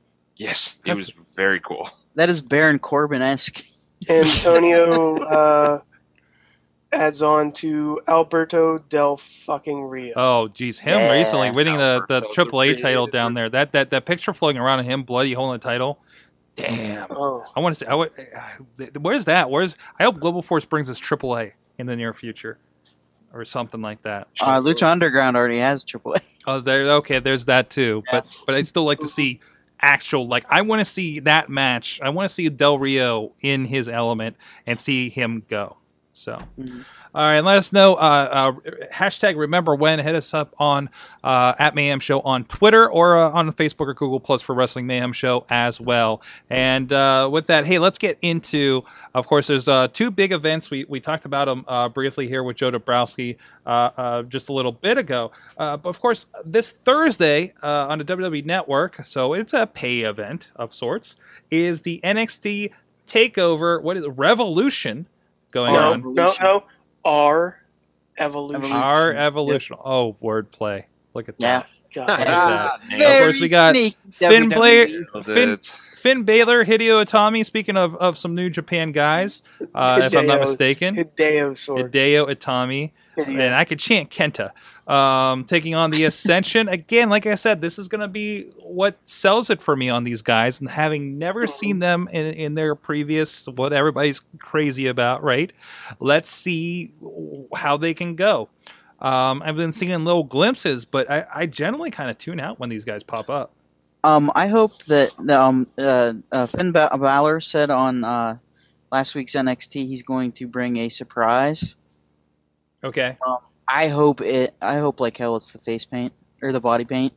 Yes, it That's- was very cool. That is Baron Corbin esque. Antonio uh, adds on to Alberto Del fucking Rio. Oh, geez, him Yeah. recently winning the, the Alberto AAA Del title Rio. down there. That that that picture floating around of him bloody holding the title. Damn, Oh, I want to say, I would, uh, where's that? Where's I hope Global Force brings us AAA in the near future, or something like that. Uh, Lucha Underground already has AAA. Oh, there. Okay, there's that too. But but I'd still like to see actual. Like I want to see that match. I want to see Del Rio in his element and see him go. So, Mhm. All right, let us know. Uh, uh, hashtag remember when. Hit us up on uh, at Mayhem Show on Twitter or uh, on Facebook or Google Plus for Wrestling Mayhem Show as well. And uh, with that, hey, let's get into. Of course, there's uh, two big events. We we talked about them uh, briefly here with Joe Dombrowski uh, uh, just a little bit ago. Uh, but of course, this Thursday uh, on the WWE Network, so it's a pay event of sorts, is the NXT Takeover. What is it? Revolution going No, on? no, no. Our evolution. Evolution. Our evolution. Oh, wordplay. Look at Yeah. that. God. Look at that. nailed Of course, we got sneaky Finn WWE. Balor. Finn, Finn Balor, Hideo Itami. Speaking of, of some New Japan guys, uh, if I'm not mistaken, Hideo sword. Hideo Itami, Hideo. and I could chant Kenta. Um, taking on the Ascension again. Like I said, this is going to be what sells it for me on these guys, and having never seen them in, in their previous what everybody's crazy about, right? Let's see how they can go. Um, I've been seeing little glimpses, but I, I generally kind of tune out when these guys pop up. Um, I hope that um, uh, uh, Finn Ba- Balor said on uh, last week's NXT he's going to bring a surprise. Okay. I hope it. I hope like hell it's the face paint or the body paint.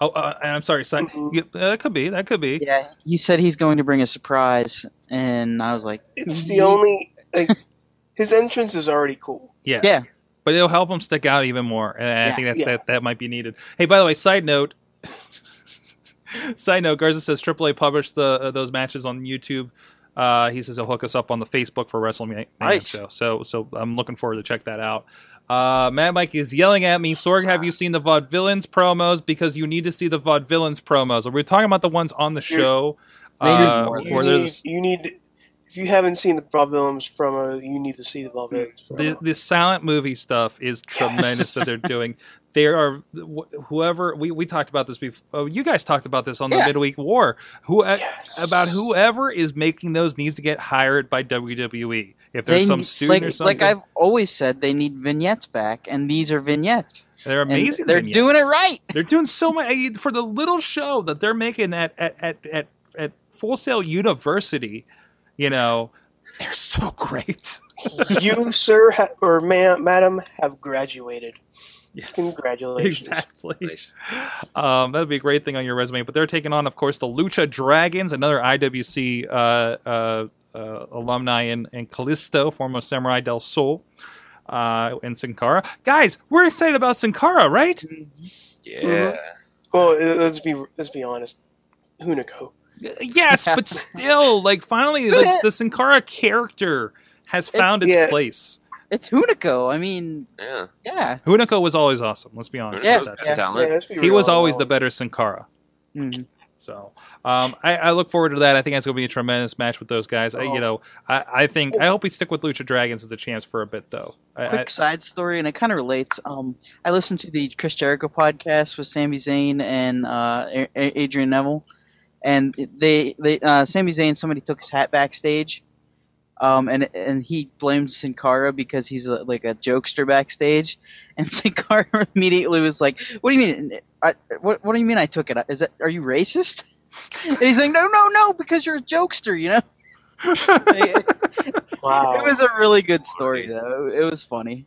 Oh, uh, I'm sorry, son. Mhm. Yeah, that could be. That could be. Yeah, he said he's going to bring a surprise, and I was like, It's the only. Like, his entrance is already cool. Yeah. Yeah. But it'll help him stick out even more, and I Yeah. think that's Yeah. that that might be needed. Hey, by the way, side note. Side note: Garza says AAA published the uh, those matches on YouTube. Uh, he says he'll hook us up on the Facebook for Wrestling Mayhem Nice. Show. So, so I'm looking forward to check that out. Uh, Mad Mike is yelling at me. Sorg, have you seen the Vaudevillains promos? Because you need to see the Vaudevillains promos. We're talking about the ones on the show. Uh. You need, you need. If you haven't seen the Vaudevillains promo, you need to see the Vaudevillains promo. the the silent movie stuff is tremendous that they're doing. There are wh- whoever we, we talked about this before. Oh, you guys talked about this on the Yeah. midweek war. Who uh, Yes. about whoever is making those needs to get hired by WWE. If they there's some need- student like, or something, like I've always said, they need vignettes back, and these are vignettes. they're And amazing. they're vignettes. doing it right. They're doing so much for the little show that they're making at at at at, at Full Sail University. You know, they're so great. you, sir, ha- or ma- madam, have graduated. Yes. Congratulations. Exactly. Nice. Um, that'd be a great thing on your resume. But they're taking on, of course, the Lucha Dragons, another IWC uh, uh, uh, alumni in, in Callisto, former Samurai del Sol, uh, in Sin Cara. Guys, we're excited about Sin Cara, right? Yeah. Well, uh, let's be let's be honest. Hunico. Yes, but still, like, finally, the, the Sin Cara character has found its yeah. place. It's Hunico. I mean, Yeah. yeah. Hunico was always awesome. Let's be honest Yeah, about that. Yeah. talent. Yeah, He was always the better Sin Cara. Mhm. So um, I, I look forward to that. I think it's going to be a tremendous match with those guys. I, you know, I, I think I hope we stick with Lucha Dragons as a chance for a bit, though. I, I, Quick side story, and it kind of relates. Um, I listened to the Chris Jericho podcast with Sami Zayn and uh, A- A- Adrian Neville, and they they uh, Sami Zayn somebody took his hat backstage, um, and and he blamed Sin Cara because he's a, like a jokester backstage, and Sin Cara immediately was like, "What do you mean? I, what what do you mean I took it? Is that are you racist?" And he's like, "No, no, no, because you're a jokester, you know." it, Wow. it was a really good story though. It was funny.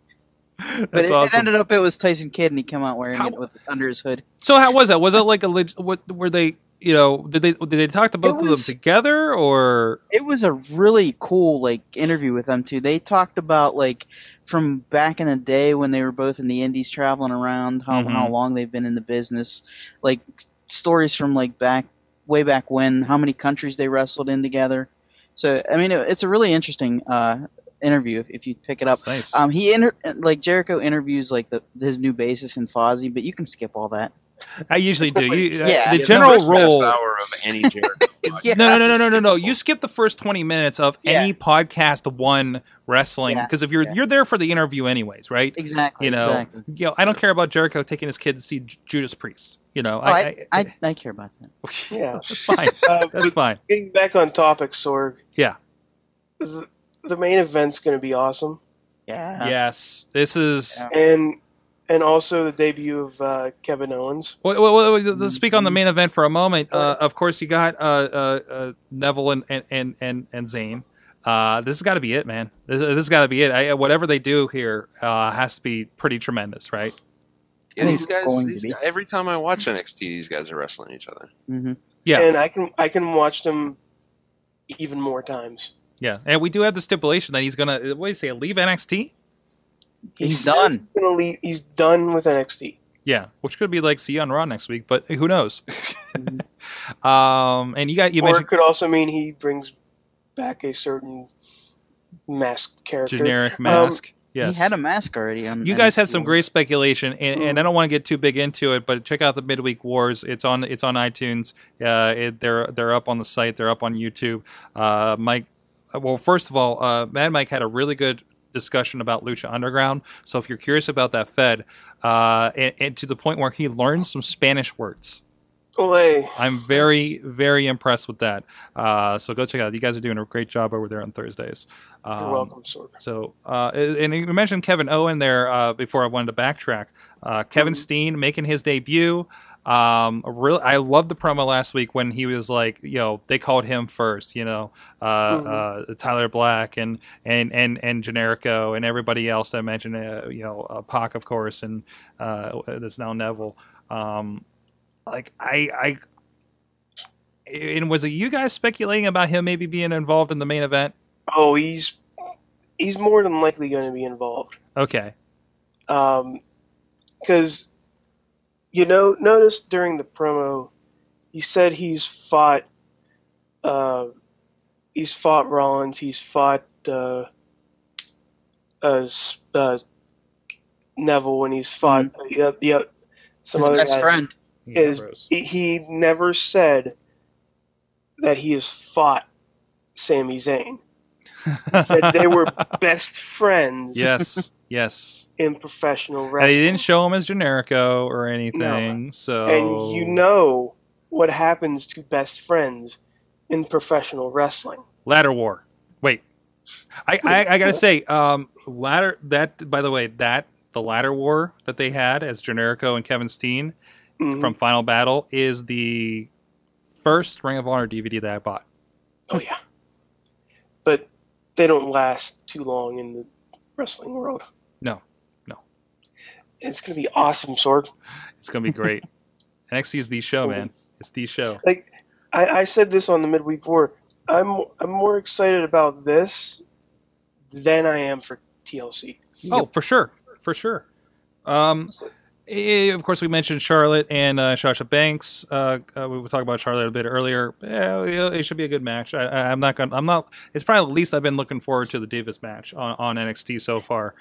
But That's it, it awesome. ended up it was Tyson Kidd, and he came out wearing How- it with under his hood. so how was that? Was it like a leg- what? Were they? You know, did they did they talk to both of them together or? It was a really cool like interview with them too. They talked about like from back in the day when they were both in the Indies traveling around, how Mhm. how long they've been in the business, like stories from like back way back when, how many countries they wrestled in together. So I mean, it, it's a really interesting uh, interview if, if you pick it up. That's nice. Um, he inter- like Jericho interviews like the his new bassist in Fozzy, but you can skip all that. I usually do. You, uh, Yeah. the general First half hour of any Jericho. Yeah. No, no, no, no, no, no, no. You skip the first twenty minutes of Yeah. any podcast one wrestling Yeah. because if you're Yeah. you're there for the interview anyways, right? Exactly. You know, Exactly. you know, I don't care about Jericho taking his kid to see J- Judas Priest. You know, Oh, I, I, I, care about that. Yeah. that's fine. Uh, That's fine. getting back on topic, Sorg. Yeah. The, the main event's going to be awesome, Yeah. Yes, this is. Yeah. and and also the debut of uh, Kevin Owens. Well, well, well, let's speak on the main event for a moment. Uh, of course, you got uh, uh, uh, Neville and and and and, and Zayn. Uh, this has got to be it, man. This, this has got to be it. I, whatever they do here uh, has to be pretty tremendous, right? Yeah, these guys, these guys- every time I watch NXT, these guys are wrestling each other. hmm Yeah. And I can I can watch them even more times. Yeah, and we do have the stipulation that he's gonna. What do you say? Leave NXT? He He's done. He's, gonna leave, he's done with NXT. Yeah, which could be like see you on Raw next week, but who knows? um, and you got you or it could also mean he brings back a certain masked character. generic mask. yes, He had a mask already. On you guys had some NXT. great speculation, and, and I don't want to get too big into it, but check out the midweek wars. It's on it's on iTunes. Uh, it, they're they're up on the site. They're up on YouTube. Uh, Mike, well, first of all, uh, Mad Mike had a really good discussion about Lucha Underground. So if you're curious about that Fed, uh, and, and to the point where he learned some Spanish words. Olay. I'm very, very impressed with that. Uh, so go check it out. You guys are doing a great job over there on Thursdays. You're Um, welcome, Sorg. so, uh, and you mentioned Kevin Owen there uh, before I wanted to backtrack. Uh, Kevin Mhm. Steen making his debut. Um, a real, I loved the promo last week when he was like, you know, they called him first, you know, uh, Mhm. uh, Tyler Black and and and and Generico and everybody else that I mentioned, uh, you know, uh, Pac of course, and uh, that's now Neville. Um, like I, I, and was it you guys speculating about him maybe being involved in the main event? Oh, he's he's more than likely going to be involved. Okay. Um, because you know, notice during the promo, he said he's fought, uh, he's fought Rollins, he's fought uh, uh, uh, Neville, and he's fought yeah, yeah, some His other best guys. friend. Is- Ambrose. He, he never said that he has fought Sami Zayn. He said they were best friends yes, yes. in professional And wrestling. they didn't show him as Generico or anything. So and you know what happens to best friends in professional wrestling. ladder war. Wait, I I, I gotta say, um, ladder that by the way that the ladder war that they had as Generico and Kevin Steen Mhm. from Final Battle is the first Ring of Honor DVD that I bought. oh yeah, they don't last too long in the wrestling world. No, no. It's gonna be awesome, Sorg. It's gonna be great. NXT is the show, man. It's the show. Like I, I said this on the midweek war. I'm I'm more excited about this than I am for TLC. Oh, for sure, for sure. Um, eh, of course, we mentioned Charlotte and uh, Sasha Banks. Uh, uh, we were talking about Charlotte a bit earlier. Yeah, it should be a good match. I, I- I'm not gonna. I'm not. It's probably the least I've been looking forward to the Divas match on, on NXT so far.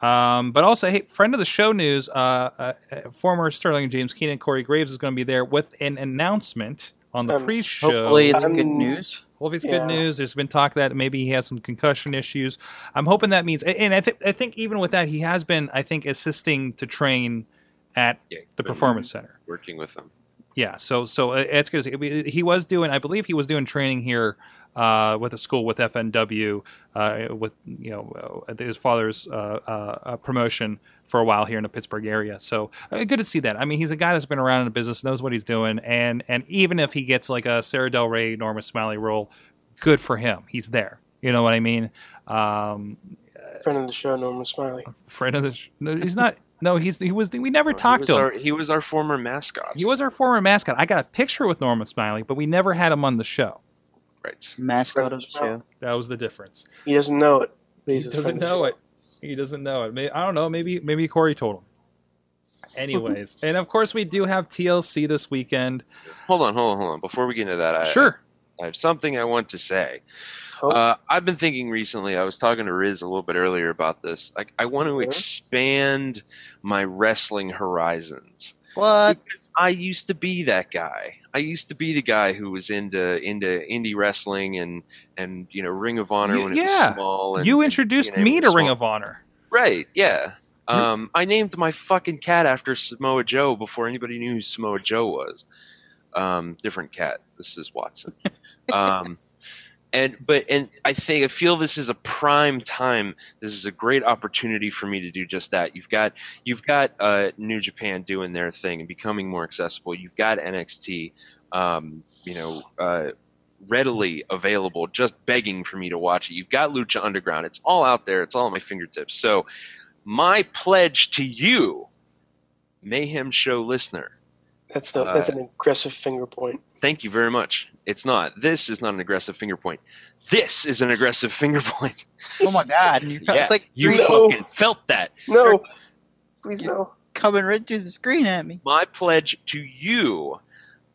Um, but also, hey, friend of the show news, uh, uh, uh, former Sterling James Keenan, Corey Graves is going to be there with an announcement on the Um, pre-show. Hopefully, it's I'm- good news. Well, if it's Yeah. good news, there's been talk that maybe he has some concussion issues. I'm hoping that means, and I think I think even with that, he has been, I think, assisting to train at Yeah, the Performance Center. working with them. Yeah, so so uh, it's good. He was doing, I believe, he was doing training here uh, with a school with FNW, uh, with you know uh, his father's uh, uh, uh, promotion for a while here in the Pittsburgh area. So uh, good to see that. I mean, he's a guy that's been around in the business, knows what he's doing, and and even if he gets like a Sarah Del Rey, Norman Smiley role, good for him. He's there. You know what I mean? Um, Friend of the show, Norman Smiley. friend of the, sh- no, he's not. No, he's he was. We never Oh, he talked was to him. Our, he was our former mascot. He was our former mascot. I got a picture with Norman Smiley, but we never had him on the show. right. Mascot of the show. That was the difference. He doesn't know it. He doesn't friend of the know it. He doesn't know it. May I don't know. Maybe maybe Corey told him. Anyways, and of course we do have TLC this weekend. Hold on, hold on, hold on. Before we get into that, I, Sure. I have something I want to say. Oh. Uh, I've been thinking recently. I was talking to Riz a little bit earlier about this. I, I want to Okay. expand my wrestling horizons. What? Because I used to be that guy. I used to be the guy who was into into indie wrestling and and you know Ring of Honor You- when it yeah. was small. And, you and introduced TNA me to Ring of Honor. Right, yeah. Um, I named my fucking cat after Samoa Joe before anybody knew who Samoa Joe was. Um, different cat. This is Watson. um, and but and I think I feel this is a prime time. This is a great opportunity for me to do just that. You've got you've got uh, New Japan doing their thing and becoming more accessible. You've got NXT. Um, you know, uh, readily available, just begging for me to watch it. You've got Lucha Underground. It's all out there. It's all at my fingertips. So, my pledge to you, Mayhem Show listener, That's the Uh, that's an aggressive finger point. Thank you very much. It's not. This is not an aggressive finger point. This is an aggressive finger point. Oh my god! You're, Yeah, it's like you No. fucking felt that. No, please no. coming right through the screen at me. my pledge to you,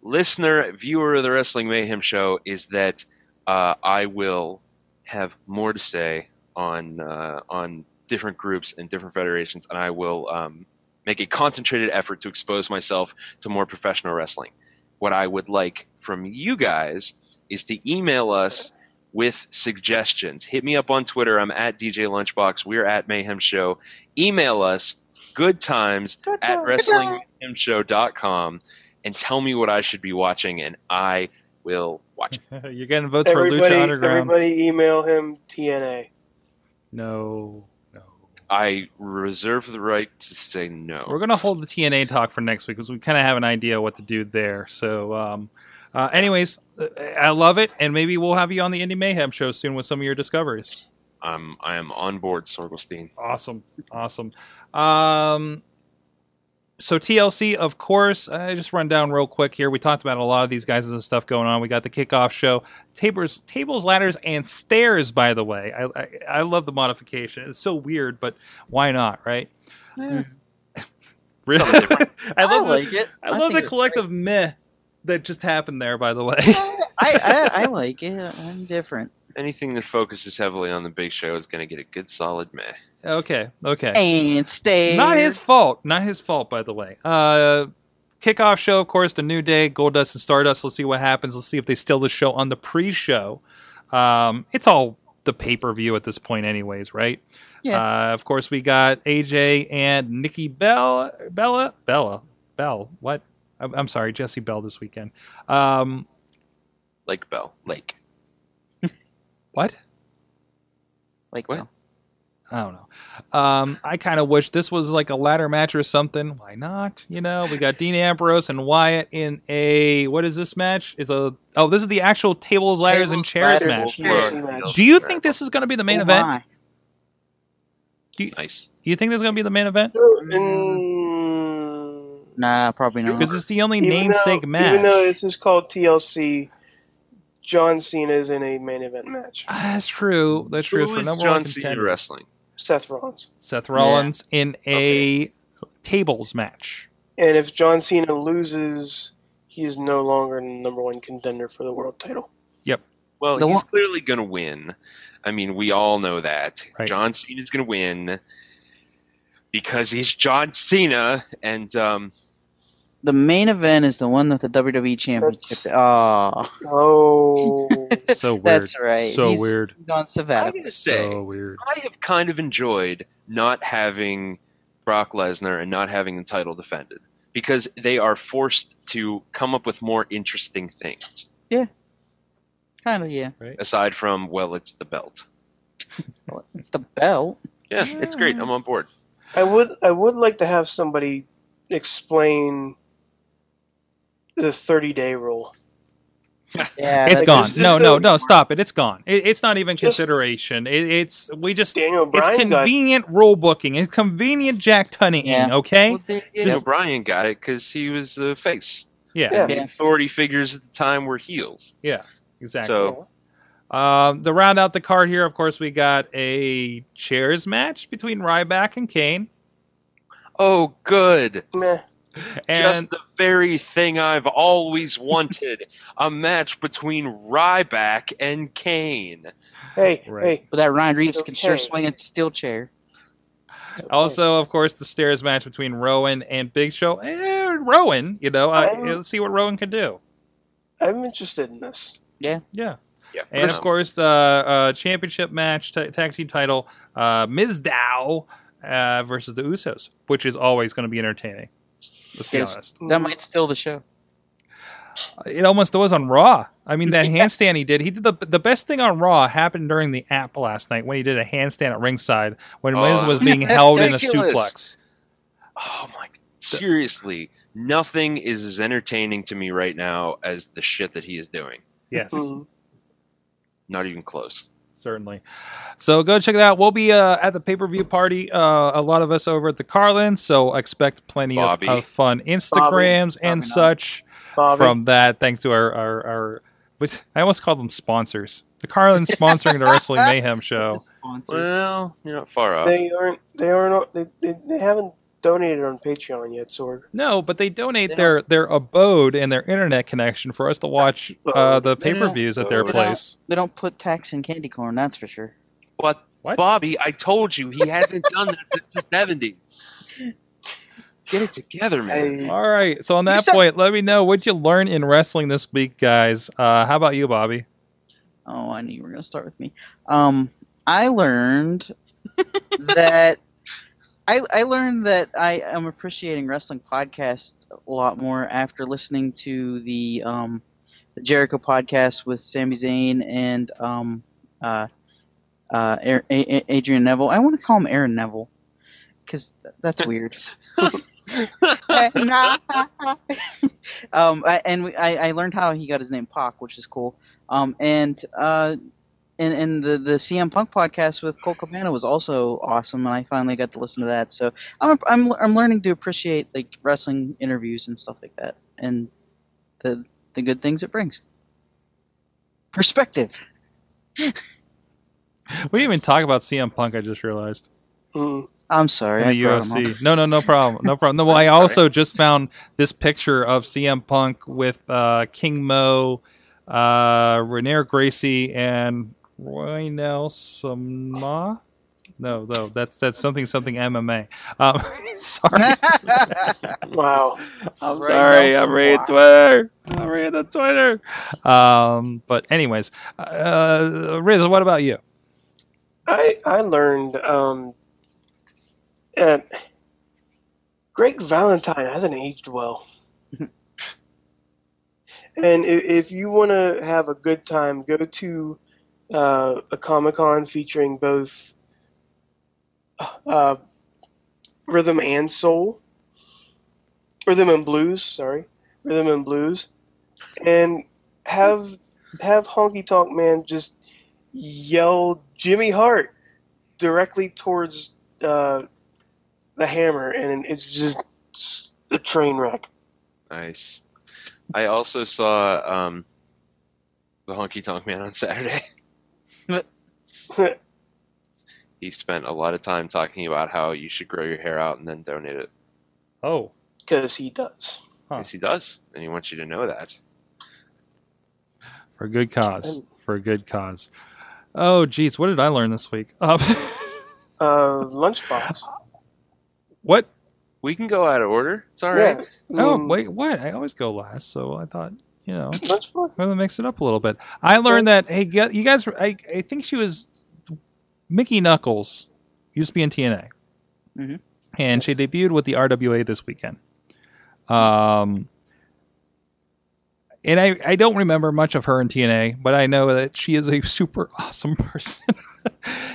listener, viewer of the Wrestling Mayhem Show, is that uh, I will have more to say on uh, on different groups and different federations, and I will um, make a concentrated effort to expose myself to more professional wrestling. What I would like from you guys is to email us with suggestions. Hit me up on Twitter. I'm at DJ Lunchbox. We're at Mayhem Show. Email us good times at wrestlingmayhemshow.com and tell me what I should be watching, and I will watch it. You're getting votes for Lucha Underground. everybody, email him TNA. No, no. I reserve the right to say no. We're gonna hold the TNA talk for next week because we kind of have an idea what to do there. So, um, uh, anyways, uh, I love it, and maybe we'll have you on the Indie Mayhem show soon with some of your discoveries. I'm I am on board, Sorgelstein. Awesome, awesome. Um, so TLC, of course. I just run down real quick here. We talked about a lot of these guys and stuff going on. We got the kickoff show, tables, tables, ladders, and stairs. By the way, I, I I love the modification. It's so weird, but why not, right? Yeah. Really? Something different. I love the, like it. I love think the it's collective meh that just happened there. By the way. I, I I like it. I'm different. Anything that focuses heavily on the big show is going to get a good solid meh. okay, okay. And stay. Not his fault. Not his fault, by the way. Uh, kickoff show, of course, the New Day, Goldust and Stardust. Let's see what happens. Let's see if they steal the show on the pre-show. Um, it's all the pay-per-view at this point, anyways, right? Yeah. Uh, of course, we got AJ and Nikki Bell, Bella, Bella, Bell. What? I'm, I'm sorry, Jesse Bell this weekend. Um, Lake Bell. Lake. What? Like What? no. I don't know. Um, I kind of wish this was like a ladder match or something. Why not? You know, we got Dean Ambrose and Wyatt in a what is this match? It's a oh, this is the actual tables, ladders, and chairs ladders, match. Chairs match. Do you think this is going to be the main Oh event? my. Nice. Do you think this is going to be the main event? Mm, Nah, probably not. Because it's the only even namesake though, match. Even though this is called TLC, John Cena is in a main event match. Ah, That's true. That's true Who for is number John one Cena contender. wrestling? Seth Rollins. Seth Rollins in a tables match. And if John Cena loses, he is no longer the number one contender for the world title. Yep. Well, The he's one- clearly going to win. I mean, we all know that. Right. John Cena's going to win because he's John Cena, and um, the main event is the one with the WWE Championship. Oh, Oh, So weird. that's right. So He's- weird. He's on I sabbatical. gotta say, So weird. I have kind of enjoyed not having Brock Lesnar and not having the title defended because they are forced to come up with more interesting things Yeah, Kind of, yeah. aside from well, it's the belt. Well, It's the belt. Yeah, it's great. I'm on board. I would I would like to have somebody explain the 30 day rule. Yeah, It's that's- gone. just- No, no, a- no. Stop it. It's gone. It, it's not even consideration. It, it's we just. Daniel It's Bryan got convenient rule booking. It's convenient Jack Tunning. Yeah. Okay. Well, they- You Just- know, got it because he was a face. Yeah. Yeah. The authority figures at the time were heels. Yeah. Exactly. So Um, to round out the card here, of course, we got a chairs match between Ryback and Kane, Oh, good. meh. And Just the very thing I've always wanted a match between Ryback and Kane. Hey, Right. hey. But that Ryan Reeves can sure swing a steel chair. also, of course, the stairs match between Rowan and Big Show. Eh, Rowan, you know, uh, let's see what Rowan can do. I'm interested in this. Yeah. Yeah. Yeah. And of Um, course, uh, uh, championship match, t- tag team title, uh, Mizdow uh, versus the Usos, which is always going to be entertaining. Let's be honest. That might steal the show. It almost was on Raw. I mean, that handstand he did, he did the the best thing on Raw happened during the app last night when he did a handstand at ringside when Oh, Miz was being was held in a suplex. Oh my! Seriously, nothing is as entertaining to me right now as the shit that he is doing. Yes. Mhm. Not even close. Certainly. So go check it out. We'll be uh, at the pay per view party. Uh, a lot of us over at the Carlin, so expect plenty of, of fun Instagrams and Bobby, such Bobby. from that. Thanks to our our, our which I almost called them sponsors. The Carlin sponsoring the Wrestling Mayhem show. Well, you're not far off. they aren't. They aren't. They, they, they haven't donated on Patreon yet, Sorg. No, but they donate They their their abode and their internet connection for us to watch uh, the pay per views at their they don't- place. They don't put tax in candy corn, that's for sure. What? What? Bobby, I told you he hasn't done that since the 70s. Get it together, man. Hey, All right. So on that said- point, let me know what you learned in wrestling this week, guys. Uh, how about you, Bobby? Oh, I knew you were going to start with me. Um, I learned that I, I learned that I am appreciating wrestling podcasts a lot more after listening to the um, the Jericho podcast with Sami Zayn and um, uh, uh, A- A- A- Adrian Neville. I want to call him Aaron Neville because that's weird. um, I, and we, I, I learned how he got his name Pac, which is cool. Um, and uh, and, and the the CM Punk podcast with Colt Cabana was also awesome, and I finally got to listen to that. So I'm I'm I'm learning to appreciate like wrestling interviews and stuff like that, and the the good things it brings. Perspective. We didn't even talk about CM Punk. I just realized mm, I'm sorry. in I the brought. UFC. No, no, no problem. No problem. No, well, I also just found this picture of CM Punk with uh, King Mo, uh, Renier Gracie, and Roy Nelsama. No, no, that's that's something something MMA. Um, sorry, wow. I'm Roy sorry. I'm reading wow. Twitter. I'm reading the Twitter. Um, but anyways, uh, Riz, what about you? I I learned um, uh, Greg Valentine hasn't aged well. and if, if you want to have a good time, go to uh, a Comic Con featuring both uh, rhythm and soul, rhythm and blues. Sorry, rhythm and blues, and have have Honky Tonk Man just yell Jimmy Hart directly towards uh, the hammer, and it's just a train wreck. Nice. I also saw um, the Honky Tonk Man on Saturday. He spent a lot of time talking about how you should grow your hair out and then donate it. Oh, Because he does. Huh. Yes, he does, and he wants you to know that. for a good cause. For a good cause. Oh, geez, what did I learn this week? Um, Uh, lunchbox. what? We can go out of order. It's all right. Yeah. Oh, Mm, wait, what? I always go last, so I thought, you know, Lunchbox. I'm gonna mix it up a little bit. I learned that hey, you guys, I, I think she was Mickie Knuckles used to be in TNA, Mhm. and she debuted with the RWA this weekend. Um, and I, I don't remember much of her in TNA, but I know that she is a super awesome person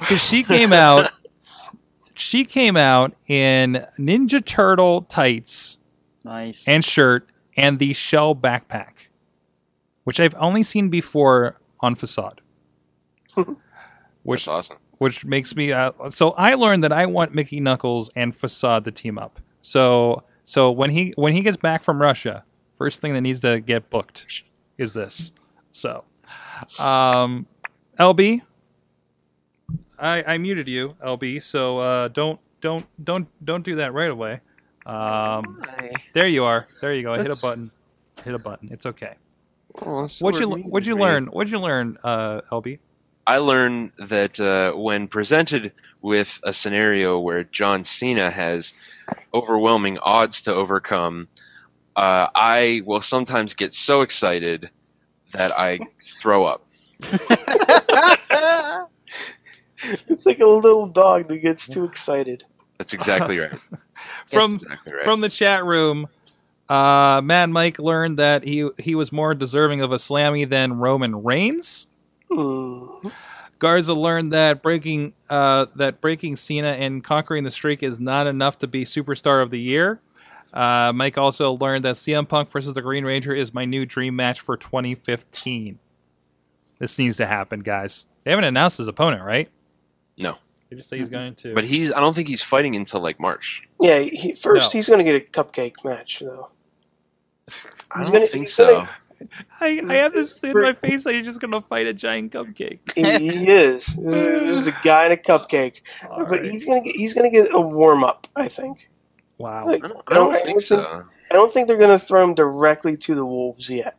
because she came out. She came out in Ninja Turtle tights Nice. and shirt and the shell backpack, which I've only seen before on Facade. which That's awesome. Which makes me uh, so I learned that I want Mickie Knuckles and Facade to team up. So so when he when he gets back from Russia, first thing that needs to get booked is this. So um LB I I muted you, LB, so uh don't don't don't don't do that right away. Um there you are. There you go. I hit a button. Hit a button. It's okay. Oh, What'd you what'd you mean of me. learn? What'd you learn, uh LB? I learned that uh, when presented with a scenario where John Cena has overwhelming odds to overcome, uh, I will sometimes get so excited that I throw up. It's like a little dog that gets too excited. That's exactly right. From exactly right. from the chat room, uh, Mad Mike learned that he he was more deserving of a slammy than Roman Reigns. Garza learned that breaking uh, that breaking Cena and conquering the streak is not enough to be superstar of the year. Uh, Mike also learned that CM Punk versus the Green Ranger is my new dream match for 2015. This needs to happen, guys. They haven't announced his opponent, right? No. They just say he's going to. But he's. I don't think he's fighting until like March. Yeah, he, first No. he's going to get a cupcake match though. I He's don't gonna- think so. gonna- I, I have this in my face that he's just going to fight a giant cupcake. He, he is. This is a guy in a cupcake, All but right. he's gonna get he's gonna get a warm up. I think. Wow. Like, I don't, I don't I think so. I don't think they're gonna throw him directly to the wolves yet.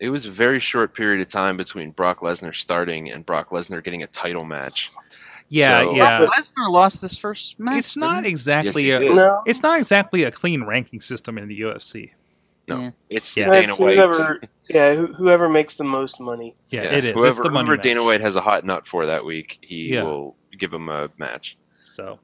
It was a very short period of time between Brock Lesnar starting and Brock Lesnar getting a title match. Yeah, So- yeah. Brock Lesnar lost his first match. It's not exactly Yes, a. No, It's not exactly a clean ranking system in the UFC. No, Yeah. it's Yeah. Dana White. whoever, yeah, whoever makes the most money. Yeah, Yeah, it is. Whoever, it's the money whoever match. Dana White has a hot nut for that week, he Yeah. will give him a match. So,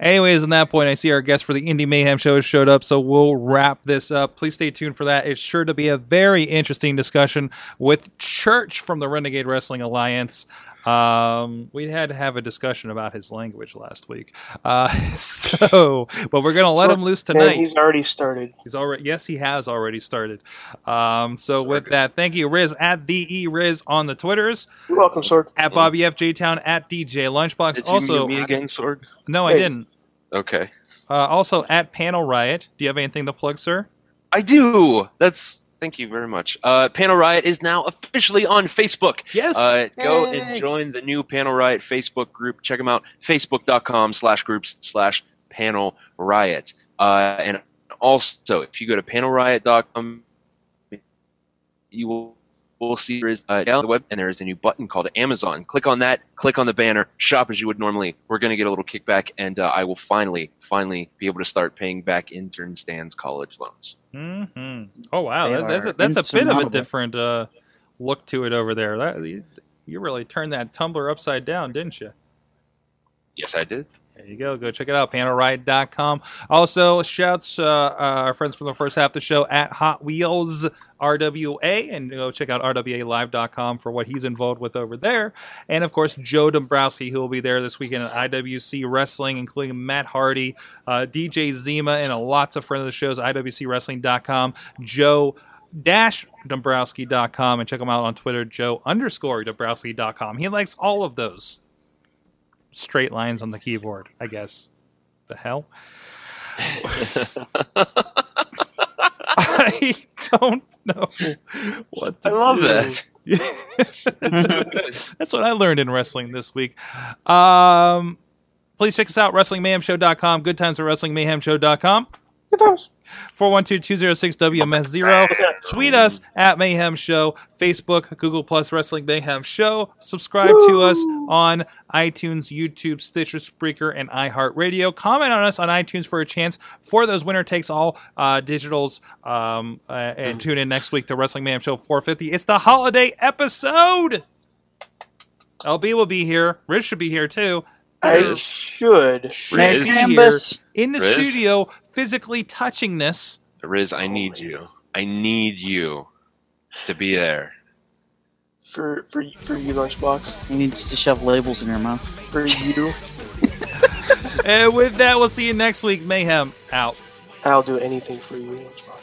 anyways, on that point, I see our guest for the Indie Mayhem show has showed up, so we'll wrap this up. Please stay tuned for that. It's sure to be a very interesting discussion with Church from the Renegade Wrestling Alliance. Um, we had to have a discussion about his language last week, uh, so but we're gonna let So- him loose tonight. he's already started. He's already yes, he has already started. Um, so with that, thank you, Riz at the E Riz on the Twitters, You're welcome, Sorg. at Bobby F J Town, at DJ Lunchbox. Did you also, mute me again, Sorg? no, I didn't. Okay. Uh, also at Panel Riot. Do you have anything to plug, sir? I do. That's thank you very much. Uh, Panel Riot is now officially on Facebook. Yes. Uh, go and join the new Panel Riot Facebook group. Check them out. Facebook.com slash groups slash Panel Riot. Uh, and also, if you go to panelriot.com, you will, will see there is uh, down the web and there is a new button called Amazon. Click on that. Click on the banner. Shop as you would normally. We're going to get a little kickback, and uh, I will finally, finally be able to start paying back intern Stan's college loans. hmm Oh wow, that, that's a, that's a bit of a different uh, look to it over there. That, you, you really turned that tumbler upside down, didn't you? Yes, I did. There you go. Go check it out, panelriot.com. Also, shouts uh, uh, our friends from the first half of the show at Hot Wheels RWA, and go check out RWALive.com for what he's involved with over there. And of course, Joe Dombrowski, who will be there this weekend at IWC Wrestling, including Matt Hardy, uh, DJ Zima, and lots of friends of the shows, IWCWrestling.com. Joe dash Dombrowski.com and check him out on Twitter, Joe underscore Dombrowski.com. He likes all of those straight lines on the keyboard, I guess. The hell? I don't know what to I love do. that. That's what I learned in wrestling this week. Um, please check us out, WrestlingMayhemShow.com, Good Times at WrestlingMayhemShow.com. Good times. 412-206-WMS0. Tweet us at Mayhem Show, Facebook, Google Plus Wrestling Mayhem Show. Subscribe to us on iTunes, YouTube, Stitcher, Spreaker, and iHeartRadio. Comment on us on iTunes for a chance for those winner takes all uh, digitals. Um, uh, and tune in next week to Wrestling Mayhem Show 450. It's the holiday episode. LB will be here. Rich should be here too. I should. Should Merry be here in the Riz? studio, physically touching this. Riz, I need you. I need you to be there. For for for you, lunchbox. You need to shove labels in your mouth. For you, And with that, we'll see you next week. Mayhem out. I'll do anything for you, lunchbox.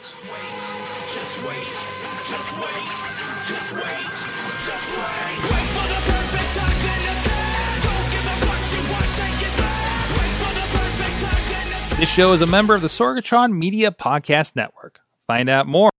This show is a member of the Sorgatron Media Podcast Network. Find out more